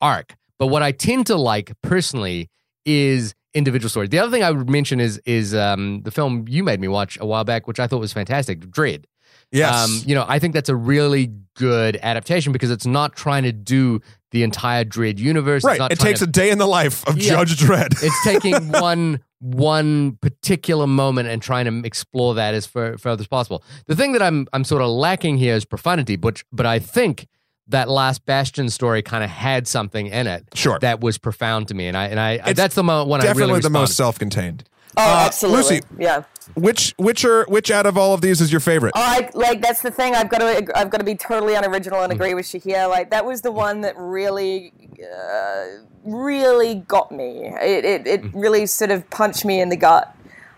arc. But what I tend to like personally is individual stories. The other thing I would mention is is um, the film you made me watch a while back which I thought was fantastic Dredd Yes. um, you know, I think that's a really good adaptation because it's not trying to do the entire Dredd universe. It's right. It takes to, a day in the life of Yeah. Judge Dredd. It's (laughs) taking one one particular moment and trying to explore that as far, further as possible. The thing that I'm I'm sort of lacking here is profundity, but but I think that last Bastion story kind of had something in it Sure. that was profound to me, and I and I It's that's the moment when I Definitely really the most self-contained. Oh, Uh, absolutely. Lucy, Yeah. which which are which out of all of these is your favorite? Oh, I, like that's the thing. I've got to I've got to be totally unoriginal Mm. and agree with Shahir. Like that was the one that really, uh, really got me. It, it it Mm. really sort of punched me in the gut.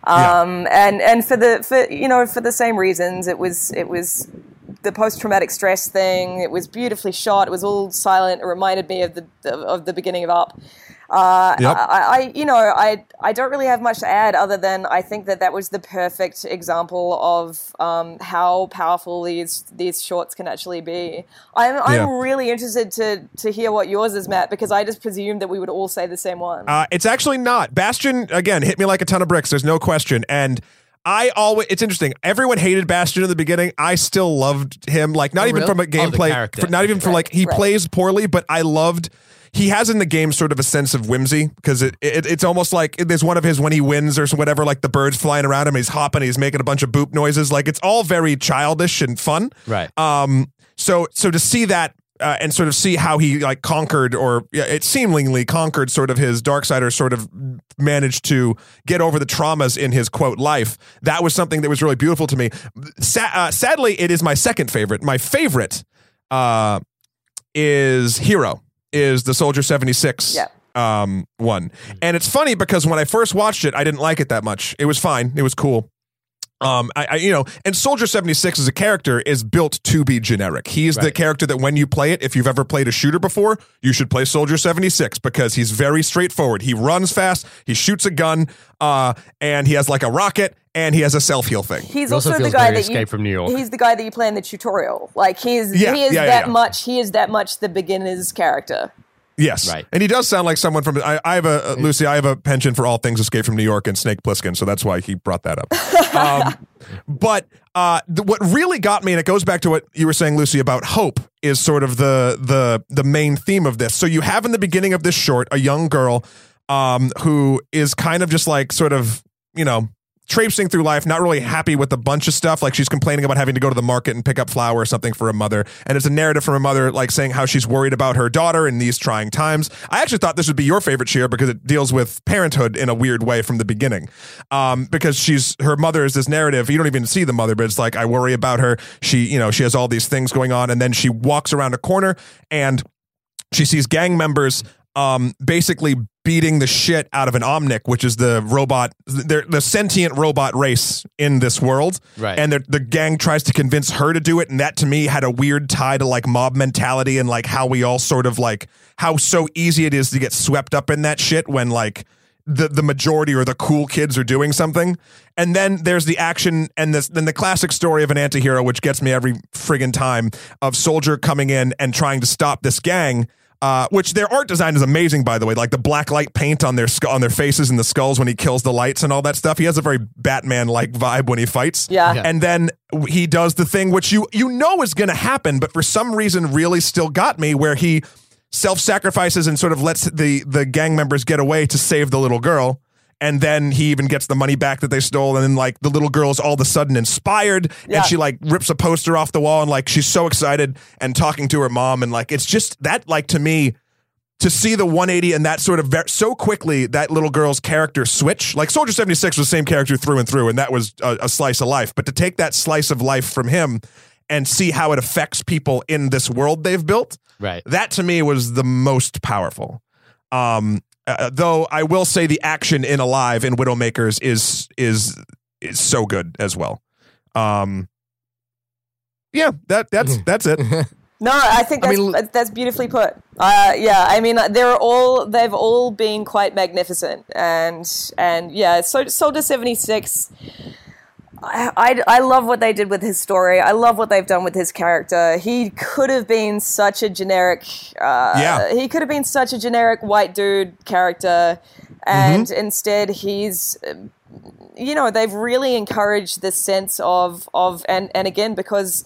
Yeah. Um, and and for the for you know for the same reasons, it was it was the post traumatic stress thing. It was beautifully shot. It was all silent. It reminded me of the of the beginning of Up. Uh, Yep. I, I, you know, I, I don't really have much to add other than I think that that was the perfect example of um, how powerful these these shorts can actually be. I'm, I'm Yeah. really interested to to hear what yours is, Matt, because I just presumed that we would all say the same one. Uh, it's actually not. Bastion again hit me like a ton of bricks. There's no question. And I always it's interesting. Everyone hated Bastion in the beginning. I still loved him. Like not Oh, even really? from a Oh, gameplay, character. for- not even for like he right. plays poorly, but I loved. He has in the game sort of a sense of whimsy because it, it it's almost like there's one of his when he wins or whatever, like the birds flying around him, he's hopping, he's making a bunch of boop noises. Like it's all very childish and fun. Right. Um, so so to see that uh, and sort of see how he like conquered or yeah, it seemingly conquered sort of his dark side or sort of managed to get over the traumas in his quote life. That was something that was really beautiful to me. Sa- uh, sadly, it is my second favorite. My favorite uh, is Hero. Is the Soldier seventy six? Yeah. Um, one, and it's funny because when I first watched it, I didn't like it that much. It was fine. It was cool. Um, I, I, you know, and Soldier 76 as a character is built to be generic. He's the Right. character that when you play it, if you've ever played a shooter before, you should play Soldier 76 because he's very straightforward. He runs fast, he shoots a gun, uh, and he has like a rocket, and he has a self heal thing. He's It also also, the guy that Escape you, from New York. He's the guy that you play in the tutorial. Like he's Yeah, he is yeah, yeah, that yeah. much. He is that much the beginner's character. Yes, Right. And he does sound like someone from. I, I have a uh, Lucy. I have a penchant for all things Escape from New York and Snake Plissken, so that's why he brought that up. (laughs) um, but uh, th- what really got me, and it goes back to what you were saying, Lucy, about hope, is sort of the the the main theme of this. So you have in the beginning of this short a young girl um, who is kind of just like sort of you know traipsing through life, not really happy with a bunch of stuff. Like she's complaining about having to go to the market and pick up flour or something for a mother. And it's a narrative from a mother, like saying how she's worried about her daughter in these trying times. I actually thought this would be your favorite cheer because it deals with parenthood in a weird way from the beginning. Um, because she's, her mother is this narrative. You don't even see the mother, but it's like, I worry about her. She, you know, she has all these things going on. And then she walks around a corner and she sees gang members um basically beating the shit out of an omnic which is the robot they're the sentient robot race in this world Right. and the the gang tries to convince her to do it and that to me had a weird tie to like mob mentality and like how we all sort of like how so easy it is to get swept up in that shit when like the the majority or the cool kids are doing something. And then there's the action and this then the classic story of an antihero, which gets me every friggin' time, of soldier coming in and trying to stop this gang. Uh, which their art design is amazing, by the way. Like the black light paint on their sc- on their faces and the skulls when he kills the lights and all that stuff. He has a very Batman like vibe when he fights. Yeah. Yeah. And then he does the thing which you you know is going to happen, but for some reason really still got me, where he self-sacrifices and sort of lets the the gang members get away to save the little girl and then he even gets the money back that they stole and then like the little girl's all of a sudden inspired Yeah. and she like rips a poster off the wall and like she's so excited and talking to her mom and like it's just that like to me to see the 180 and that sort of ver- so quickly that little girl's character switch like soldier 76 was the same character through and through and that was a, a slice of life but to take that slice of life from him and see how it affects people in this world they've built Right. that to me was the most powerful. Um, uh, though I will say the action in Alive and Widowmakers is is is so good as well. Um, yeah, that that's that's it. (laughs) No, I think I that's, mean, that's- that's beautifully put. Uh, yeah, I mean, they're all they've all been quite magnificent, and and yeah, so Soldier seventy six. I, I, I love what they did with his story. I love what they've done with his character. He could have been such a generic. Uh, Yeah. He could have been such a generic white dude character, and instead he's you know they've really encouraged this sense of of and and again because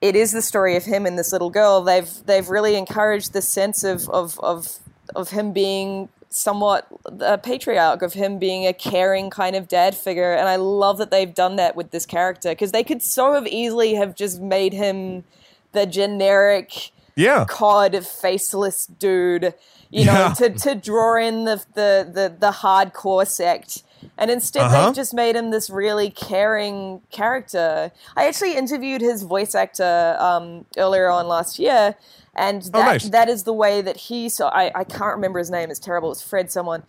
it is the story of him and this little girl they've they've really encouraged this sense of of of of him being somewhat a patriarch of him being a caring kind of dad figure and I love that they've done that with this character because they could so have easily have just made him the generic Yeah, cod faceless dude you know Yeah. to, to draw in the, the the the hardcore sect And instead, Uh-huh. they've just made him this really caring character. I actually interviewed his voice actor um, earlier on last year, and that, Oh, nice. that is the way that he saw. I, I can't remember his name. It's terrible. It's Fred someone.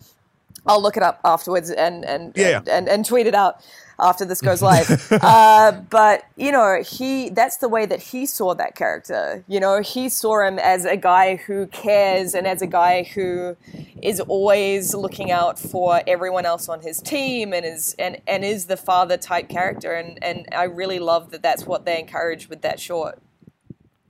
I'll look it up afterwards and and Yeah, and, and, and tweet it out after this goes live. (laughs) uh, but you know, he that's the way that he saw that character. You know, he saw him as a guy who cares and as a guy who is always looking out for everyone else on his team and is and, and is the father type character. And and I really love that that's what they encourage with that short.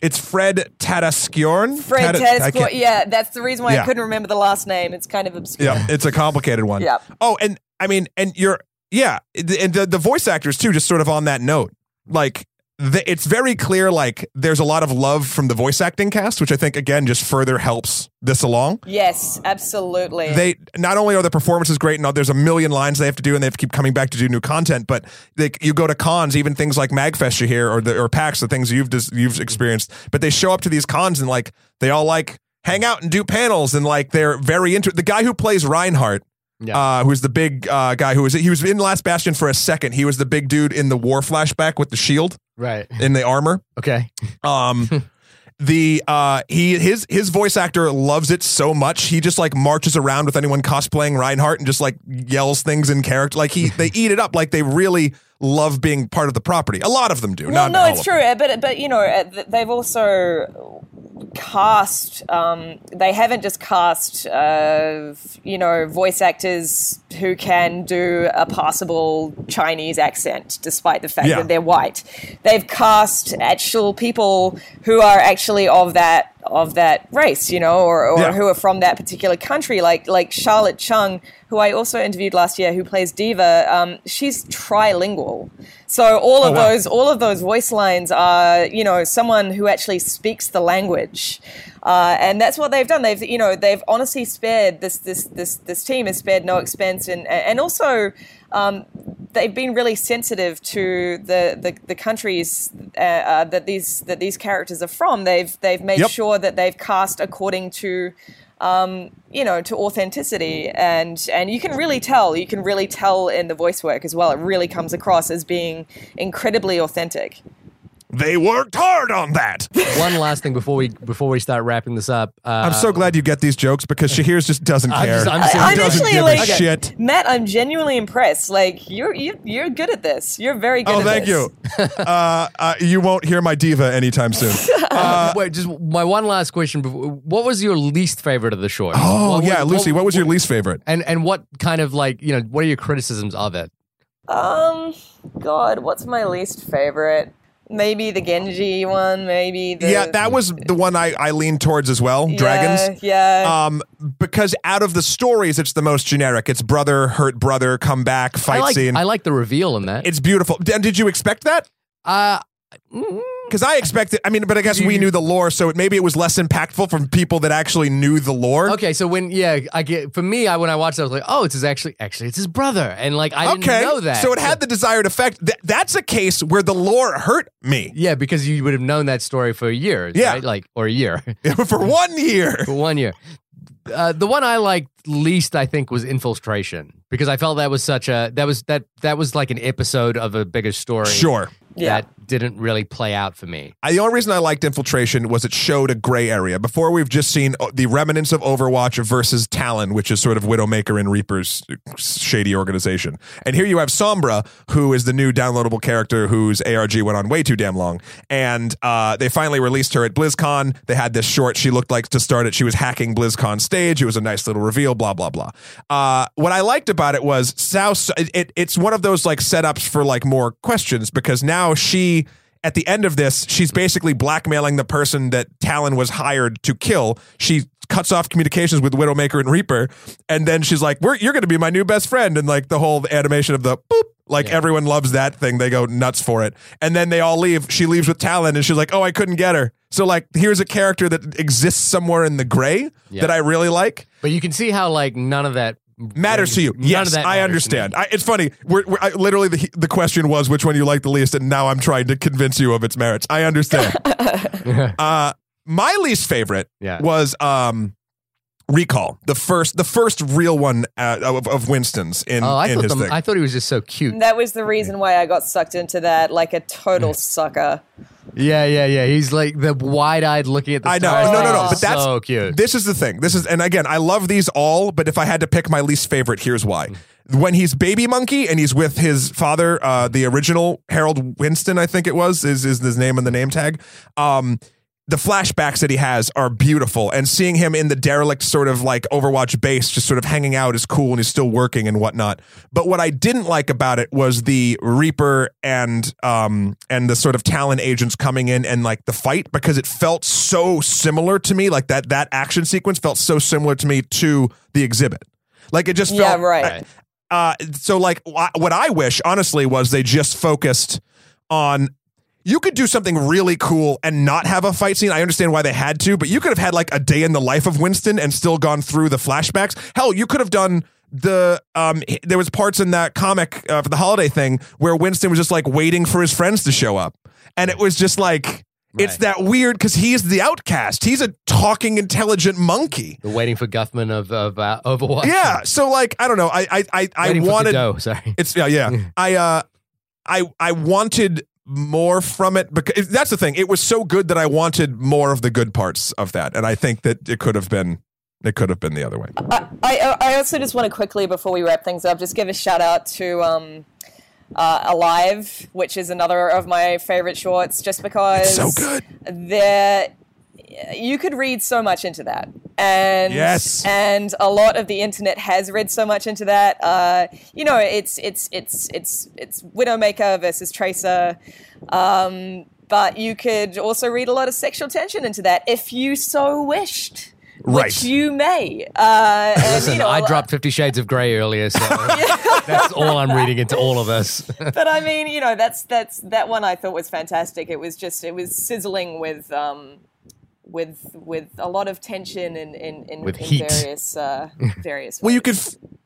It's Fred Tatasciore. Fred Tada- I yeah, that's the reason why Yeah. I couldn't remember the last name. It's kind of obscure. Yeah, it's a complicated one. Yep. Oh, and I mean, and you're yeah, and the, the voice actors too. Just sort of on that note, like the, it's very clear. Like there's a lot of love from the voice acting cast, which I think again just further helps this along. Yes, absolutely. They not only are the performances great, and there's a million lines they have to do, and they have to keep coming back to do new content. But they, you go to cons, even things like Magfest you hear, or the or PAX, the things you've dis, you've experienced. But they show up to these cons and like they all like hang out and do panels, and like they're very into the guy who plays Reinhardt. Yeah. Uh, who's the big uh, guy who was he was in Last Bastion for a second. He was the big dude in the war flashback with the shield Right. in the armor. Okay. Um, (laughs) the uh, he his his voice actor loves it so much he just like marches around with anyone cosplaying Reinhardt and just like yells things in character. Like he they eat it up. Like they really love being part of the property. A lot of them do. Well, not no, it's true, them. uh, but but you know uh, they've also cast. Um, they haven't just cast, uh, you know, voice actors who can do a passable Chinese accent, despite the fact Yeah. that they're white. They've cast actual people who are actually of that of that race, you know, or, or Yeah. who are from that particular country, like like Charlet Chung, who I also interviewed last year, who plays D.Va. Um, she's trilingual, so all of Oh, wow. those all of those voice lines are, you know, someone who actually speaks the language, uh, and that's what they've done. They've you know they've honestly spared this this this this team has spared no expense, and and also. Um, they've been really sensitive to the the, the countries uh, uh, that these that these characters are from. They've they've made Yep. sure that they've cast according to um, you know to authenticity, and and you can really tell. You can really tell in the voice work as well. It really comes across as being incredibly authentic. They worked hard on that. One last thing before we before we start wrapping this up. Uh, I'm so glad you get these jokes because Shahir's just doesn't I'm care. just- I'm He serious. I'm doesn't actually give like a shit. Matt. I'm genuinely impressed. Like you're you, you're good at this. You're very good. At this. Oh, at thank this. you. uh, uh, you won't hear my diva anytime soon. (laughs) uh, wait, just my one last question. before- What was your least favorite of the short? Oh What- yeah, Lucy. What was your least favorite? and and what kind of like you know what are your criticisms of it? Um, God, what's my least favorite? Maybe the Genji one. Maybe the Yeah, that was the one I, I leaned towards as well. Dragons. Yeah, yeah. Um, because out of the stories, it's the most generic. It's brother hurt brother, come back, fight I like scene. I like the reveal in that. it's beautiful. And did you expect that? uh, mm, Because I expected. I mean, but I guess we knew the lore, so it, maybe it was less impactful from people that actually knew the lore. okay, so when yeah, I get for me, I when I watched, it, I was like, oh, it's his actually actually it's his brother, and like I didn't Okay, know that. so it had the desired effect. Th- that's a case where the lore hurt me yeah, because you would have known that story for years, Yeah. right? like or a year. (laughs) (laughs) for one year. for one year. Uh, the one I liked least, I think, was infiltration because I felt that was such a that was that that was like an episode of a bigger story. Sure. Yeah. Didn't really play out for me. I, the only reason I liked Infiltration was it showed a gray area. Before we've just seen uh, the remnants of Overwatch versus Talon, which is sort of Widowmaker and Reaper's shady organization. And here you have Sombra, who is the new downloadable character whose ARG went on way too damn long. And uh, they finally released her at BlizzCon. They had this short. She looked like to start it. She was hacking BlizzCon stage. It was a nice little reveal. Blah blah blah. Uh, what I liked about it was South. It, it, it's one of those like setups for like more questions because now she at the end of this, she's basically blackmailing the person that Talon was hired to kill. She cuts off communications with Widowmaker and Reaper, and then she's like, "We're you're going to be my new best friend," and like the whole animation of the boop. Like Yeah. everyone loves that thing. They go nuts for it. And then they all leave. She leaves with Talon and she's like, oh, I couldn't get her. So, like, here's a character that exists somewhere in the gray Yeah. that I really like. But you can see how like none of that Matters to you. None yes, of that I understand. I, it's funny. We're, we're I, literally the, the question was which one you like the least, and now I'm trying to convince you of its merits. I understand. (laughs) (laughs) uh, my least favorite Yeah. was um, Recall, the first, the first real one uh, of, of Winston's in, Oh, I in thought his them, thing. I thought he was just so cute. That was the reason why I got sucked into that, like a total sucker. Yeah, yeah, yeah. He's like the wide-eyed looking at the I know. stars. No, no, no. But that's so cute. This is the thing. This is, and again, I love these all. But if I had to pick my least favorite, here's why. When he's baby monkey and he's with his father, uh, the original Harold Winston, I think it was, is is his name on the name tag. Um, the flashbacks that he has are beautiful, and seeing him in the derelict sort of like Overwatch base, just sort of hanging out, is cool, and he's still working and whatnot. But what I didn't like about it was the Reaper and um and the sort of Talon agents coming in and like the fight because it felt so similar to me, like that that action sequence felt so similar to me to the exhibit. Like it just Yeah, right. uh, so like what I wish honestly was they just focused on you could do something really cool and not have a fight scene. I understand why they had to, but you could have had like a day in the life of Winston and still gone through the flashbacks. Hell, you could have done the um there was parts in that comic uh, for the holiday thing where Winston was just like waiting for his friends to show up. And it was just like it's that weird cuz he's the outcast. He's a talking intelligent monkey. the waiting for Guthman of of uh, Overwatch. Yeah, so like I don't know. I I I, I wanted Godot, Sorry. it's yeah, yeah. (laughs) I uh I I wanted more from it because that's the thing. It was so good that I wanted more of the good parts of that, and I think that it could have been it could have been the other way. I, I, I also just want to quickly, before we wrap things up, just give a shout out to um, uh, Alive, which is another of my favorite shorts, just because It's so good. there you could read so much into that and Yes. and a lot of the internet has read so much into that uh, you know it's it's it's it's it's widowmaker versus tracer um, but you could also read a lot of sexual tension into that if you so wished Right. which you may uh, and, Listen, you know, I dropped Fifty Shades of Grey earlier, so (laughs) that's all I'm reading into all of this. (laughs) but I mean, you know, that's that's that one I thought was fantastic. It was just it was sizzling with um with with a lot of tension and in, in, With in heat. various uh (laughs) various Well, you could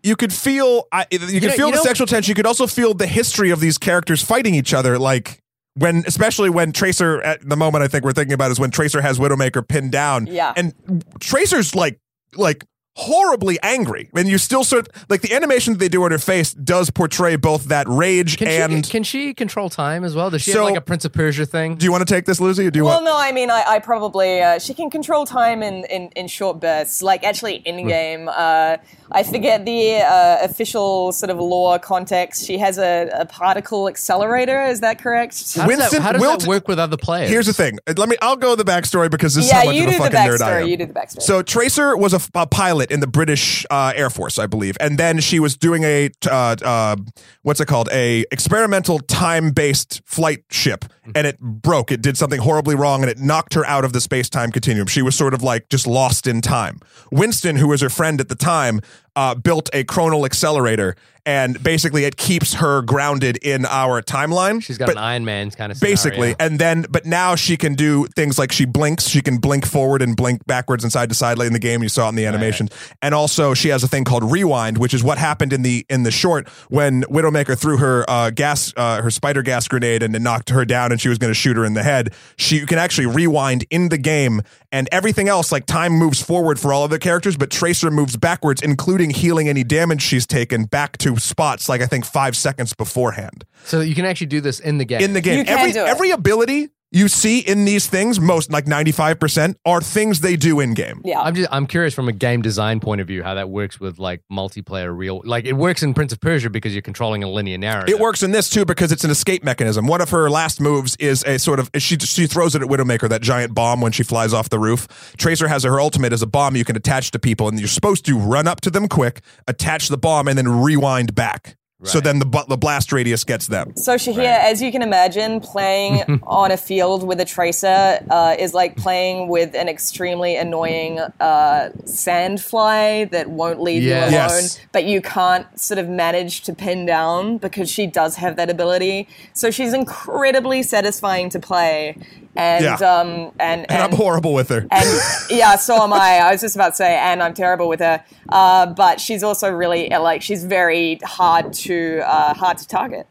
you could feel I, you could know- feel you the know- sexual tension. You could also feel the history of these characters fighting each other, like. When, especially when Tracer, at the moment I think we're thinking about is when Tracer has Widowmaker pinned down. Yeah. And Tracer's like, like horribly angry. And you still sort of, like the animation that they do on her face does portray both that rage Can and she can she control time as well? Does she So- have like a Prince of Persia thing? Do you want to take this, Lucy? Or do you well, want? no, I mean, I, I probably uh, she can control time in, in, in short bursts. Like actually, in game, uh, I forget the uh, official sort of lore context. She has a, a particle accelerator. Is that correct? How does, Winston- that, how does Wilt- that work with other players? Here's the thing. Let me. I'll go the backstory because this is how much you of a do the fucking nerd I am. You do the backstory. So Tracer was a pilot in the British uh, Air Force, I believe, and then she was doing a uh, uh, what's it called? A experimental time-based flight ship, and it broke. It did something horribly wrong, and it knocked her out of the space-time continuum. She was sort of like just lost in time. Winston, who was her friend at the time, uh, built a chronal accelerator, and basically it keeps her grounded in our timeline. She's got But- an Iron Man's kind of basically and then but now she can do things like she blinks. She can blink forward and blink backwards and side to side like in the game you saw it in the animation. And also she has a thing called rewind which is what happened in the in the short when widowmaker threw her uh, gas uh, her spider gas grenade and it knocked her down and she was going to shoot her in the head. She you can actually rewind in the game and everything else like time moves forward for all of the characters but tracer moves backwards including healing any damage she's taken back to spots like i think five seconds beforehand So you can actually do this in the game. in the game. Every every ability you see in these things, most like ninety five percent, are things they do in game. yeah, I'm just I'm curious from a game design point of view how that works with like multiplayer real like it works in Prince of Persia because you're controlling a linear narrative. It works in this too because it's an escape mechanism. One of her last moves is a sort of she she throws it at Widowmaker that giant bomb when she flies off the roof. Tracer has her ultimate as a bomb you can attach to people, and you're supposed to run up to them quick, attach the bomb, and then rewind back. So then the bu- the blast radius gets them. So Shahir, as you can imagine, playing (laughs) on a field with a tracer uh, is like playing with an extremely annoying uh, sandfly that won't leave Yeah. you alone, Yes. but you can't sort of manage to pin down because she does have that ability. So she's incredibly satisfying to play, and Yeah. um, and, And I'm horrible with her. and (laughs) yeah, so am I. I was just about to say, and I'm terrible with her. Uh, but she's also really like she's very hard to uh, hard to target.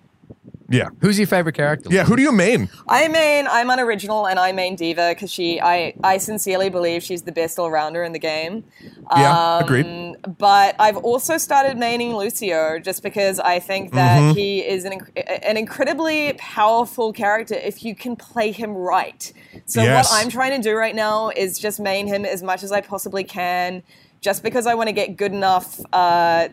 Yeah. Who's your favorite character? Yeah. Who do you main? I main I'm unoriginal and I main D.Va because she I I sincerely believe she's the best all rounder in the game. Yeah, agreed. Um, But I've also started maining Lucio just because I think that Mm-hmm. he is an an incredibly powerful character if you can play him right. So Yes. what I'm trying to do right now is just main him as much as I possibly can, just because I want to get good enough. Uh,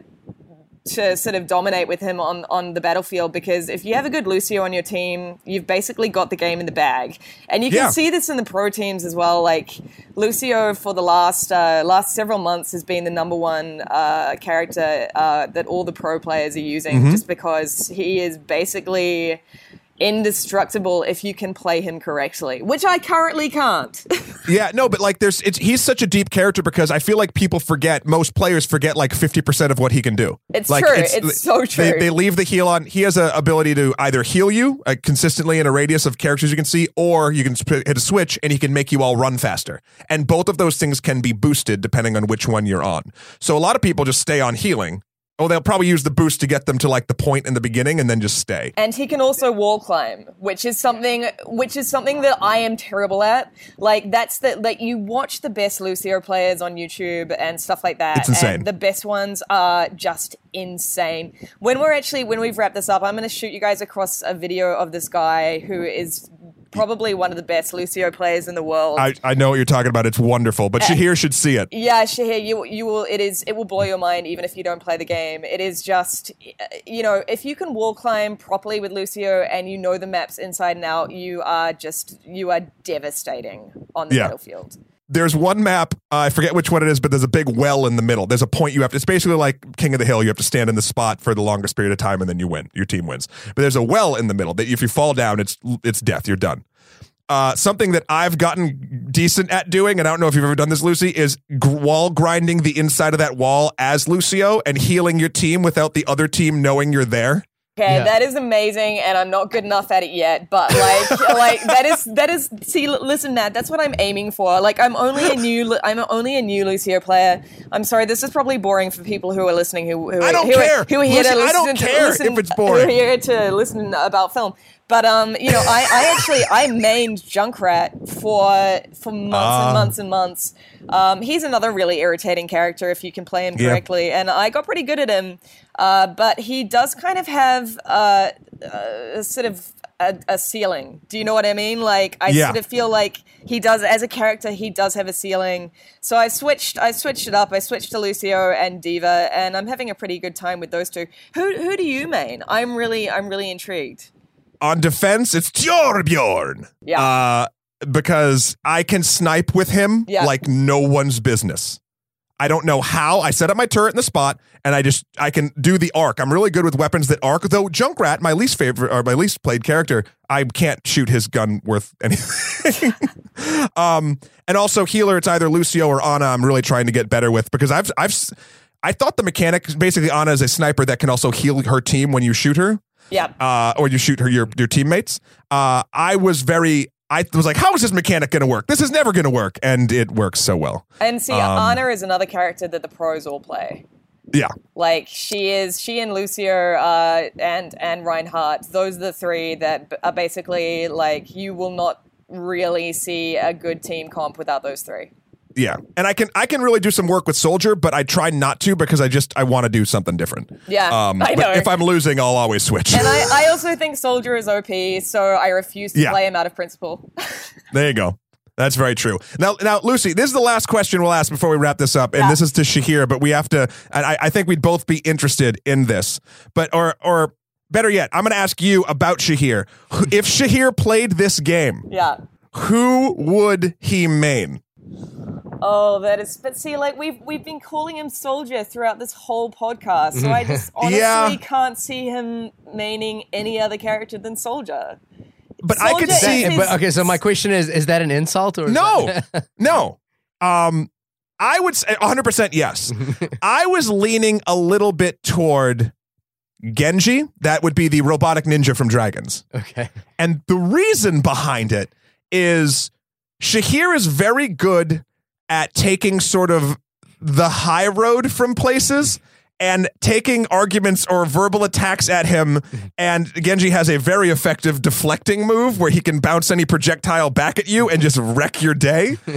to sort of dominate with him on, on the battlefield because if you have a good Lucio on your team, you've basically got the game in the bag. And you can Yeah. see this in the pro teams as well. Like Lucio for the last uh, last several months has been the number one uh, character uh, that all the pro players are using just because he is basically indestructible if you can play him correctly, which I currently can't. (laughs) Yeah, no, but like there's it's he's such a deep character because I feel like people forget most players forget like 50% of what he can do. It's like, true. It's so true. they leave the heal on. He has a ability to either heal you uh, consistently in a radius of characters you can see or you can sp- hit a switch and he can make you all run faster. And both of those things can be boosted depending on which one you're on. So a lot of people just stay on healing. Oh, they'll probably use the boost to get them to like the point in the beginning and then just stay. and he can also wall climb, which is something which is something that I am terrible at. Like that's the like you watch the best Lucio players on YouTube and stuff like that. It's insane. And the best ones are just insane. When we're actually when we've wrapped this up, I'm going to shoot you guys across a video of this guy who is probably one of the best Lucio players in the world. I, I know what you're talking about. It's wonderful, but uh, Shahir should see it. Yeah, Shahir, you you will. It is. It will blow your mind, even if you don't play the game. It is just, uh, you know, if you can wall climb properly with Lucio and you know the maps inside and out, you are just you are devastating on the Yeah. battlefield. There's one map uh, i forget which one it is but there's a big well in the middle. There's a point you have to it's basically like king of the hill you have to stand in the spot for the longest period of time and then you win your team wins. But there's a well in the middle that if you fall down it's it's death you're done. Uh, something that I've gotten decent at doing, and I don't know if you've ever done this, Lucy, is gr- wall grinding the inside of that wall as Lucio and healing your team without the other team knowing you're there. Okay, Yeah. that is amazing, and I'm not good enough at it yet. But like, (laughs) like that is that is. See, listen, Matt, that's what I'm aiming for. Like, I'm only a new, I'm only a new Lucio player. I'm sorry, this is probably boring for people who are listening. Who, who I don't who are- care. Who are here Listen, to I don't to, care listen, if it's boring. Who are here to listen about film. But um, you know, I, I actually I mained Junkrat for for months Ah. and months and months. Um, he's another really irritating character if you can play him Yeah. correctly, and I got pretty good at him. Uh, but he does kind of have uh, a sort of a, a ceiling. Do you know what I mean? Like I Yeah. sort of feel like he does as a character. He does have a ceiling. So I switched. I switched it up. I switched to Lucio and D.Va, and I'm having a pretty good time with those two. Who who do you main? I'm really I'm really intrigued. On defense, it's Torbjorn. Yeah. Uh, because I can snipe with him Yeah. like no one's business. I don't know how. I set up my turret in the spot, and I just I can do the arc. I'm really good with weapons that arc. Though Junkrat, my least favorite or my least played character, I can't shoot his gun worth (laughs) anything. um, and also healer, it's either Lucio or Ana. I'm really trying to get better with because I've I've I thought the mechanic basically Ana is a sniper that can also heal her team when you shoot her Yeah. uh, or you shoot her your your teammates. Uh, I was very. I was like, how is this mechanic going to work? This is never going to work, and it works so well. And see, Um, Ana is another character that the pros all play. Yeah, Like she is, she and Lucio uh, and and Reinhardt. Those are the three that are basically like you will not really see a good team comp without those three. Yeah, and I can I can really do some work with soldier, but I try not to because I just I want to do something different. Yeah, um, I but know. if I'm losing, I'll always switch. And I, I also think Soldier is OP, so I refuse to Yeah. play him out of principle. (laughs) there you go. That's very true. Now, now, Lucy, this is the last question we'll ask before we wrap this up, and Yeah. this is to Shahir. But we have to. and I, I think we'd both be interested in this. But or or better yet, I'm going to ask you about Shahir. If Shahir played this game, yeah. who would he main? Oh, that is. But see, like we've we've been calling him Soldier throughout this whole podcast, so I just (laughs) honestly Yeah. can't see him maining any other character than Soldier. But I could Soldier see. is- But okay, so my question is: Is that an insult or is No, that- (laughs) no. Um, I would say 100 percent yes. (laughs) I was leaning a little bit toward Genji. That would be the robotic ninja from Dragons. okay. And the reason behind it is Shahir is very good at taking sort of the high road from places and taking arguments or verbal attacks at him. (laughs) And Genji has a very effective deflecting move where he can bounce any projectile back at you and just wreck your day. (laughs)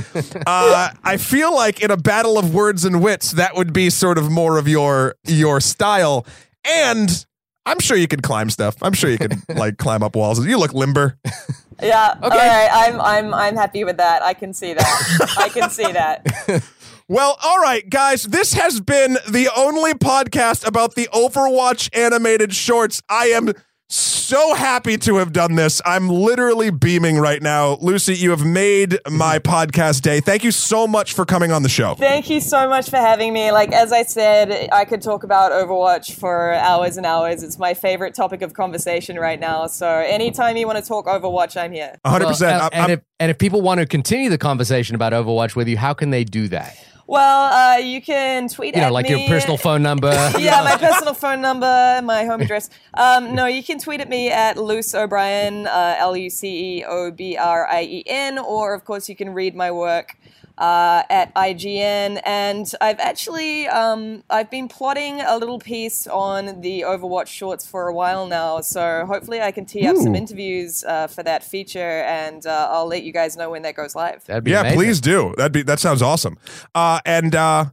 Uh, I feel like in a battle of words and wits, that would be sort of more of your your style. And I'm sure you could climb stuff. I'm sure you could (laughs) like climb up walls. You look limber. (laughs) Yeah. Okay. All right. I'm I'm I'm happy with that. I can see that. I can see that. (laughs) Well, all right, guys, this has been the only podcast about the Overwatch animated shorts. I am so happy to have done this. I'm literally beaming right now. Lucy, you have made my podcast day. Thank you so much for coming on the show. Thank you so much for having me. Like, as I said, I could talk about Overwatch for hours and hours. It's my favorite topic of conversation right now. So, anytime you want to talk Overwatch, I'm here. 100%. Well, I'm- and, if, and if people want to continue the conversation about Overwatch with you, how can they do that? Well, uh, you can tweet You know, at like me. your personal phone number. (laughs) yeah, my personal phone number, my home address. Um, no, you can tweet at me at Luce O'Brien, uh, L U C E O B R I E N, or of course you can read my work uh, at IGN. And I've actually um, I've been plotting a little piece on the Overwatch shorts for a while now, so hopefully I can tee up some interviews uh, for that feature, and uh, I'll let you guys know when that goes live. That'd be yeah, amazing. please do. That'd be that sounds awesome. Uh, and uh,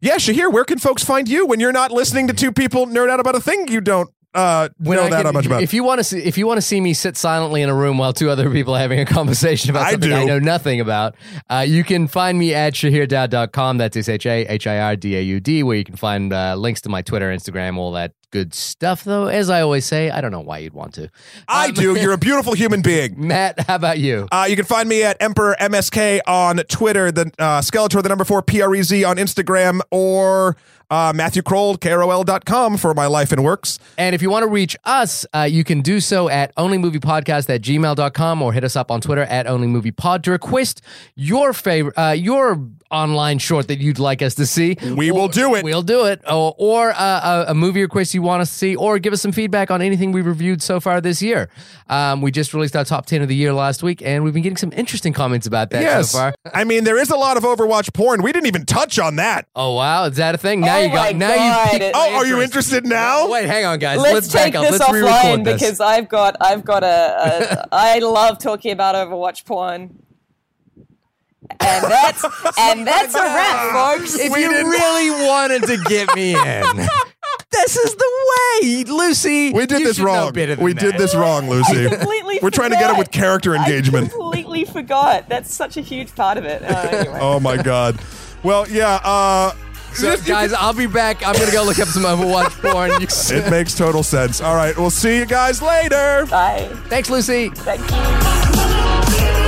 yeah, Shahir, where can folks find you when you're not listening to two people nerd out about a thing you don't uh, When know I that can- much about? If you want to see, if you want to see me sit silently in a room while two other people are having a (laughs) conversation about I something do. I know nothing about, uh, you can find me at shahirdaud.com. That's S H A H I R D A U D, where you can find uh, links to my Twitter, Instagram, all that good stuff. Though, as I always say, I don't know why you'd want to. I do. You're a beautiful human being. (laughs) Matt, how about you? Uh, you can find me at Emperor MSK on Twitter, the uh, Skeletor, the number four PREZ on Instagram, or uh, Matthew Krol, KROL.com for my life and works. And if you want to reach us, uh, you can do so at onlymoviepodcast at gmail.com or hit us up on Twitter at onlymoviepod to request your favorite, uh, your online short that you'd like us to see. We will do it. We'll do it. Or, or uh, a, a movie request you want us to see, or give us some feedback on anything we've reviewed so far this year. Um, we just released our top 10 of the year last week, and we've been getting some interesting comments about that Yes. so far. I mean, there is a lot of Overwatch porn. We didn't even touch on that. Oh, wow. Is that a thing? Now Oh you got, my now God. (laughs) you. Picked, oh, are you interested now? Wait, hang on, guys. Let's, Let's, take back up. this Let's re-record offline this. because I've got I've got a, a (laughs) I love talking about Overwatch porn. And that's (laughs) and that's a wrap, (laughs) folks. if We you didn't- really wanted to get me in, (laughs) this is the way, Lucy. We did you this should know wrong. better than We that. did this wrong, Lucy. completely We're trying to get it with character engagement. I completely forgot. That's such a huge part of it. Uh, anyway. Oh my god. Well, yeah. Uh, So, guys, I'll be back. I'm gonna go look up some Overwatch porn. It makes total sense. All right, we'll see you guys later. Bye. Thanks, Lucy. Thank you.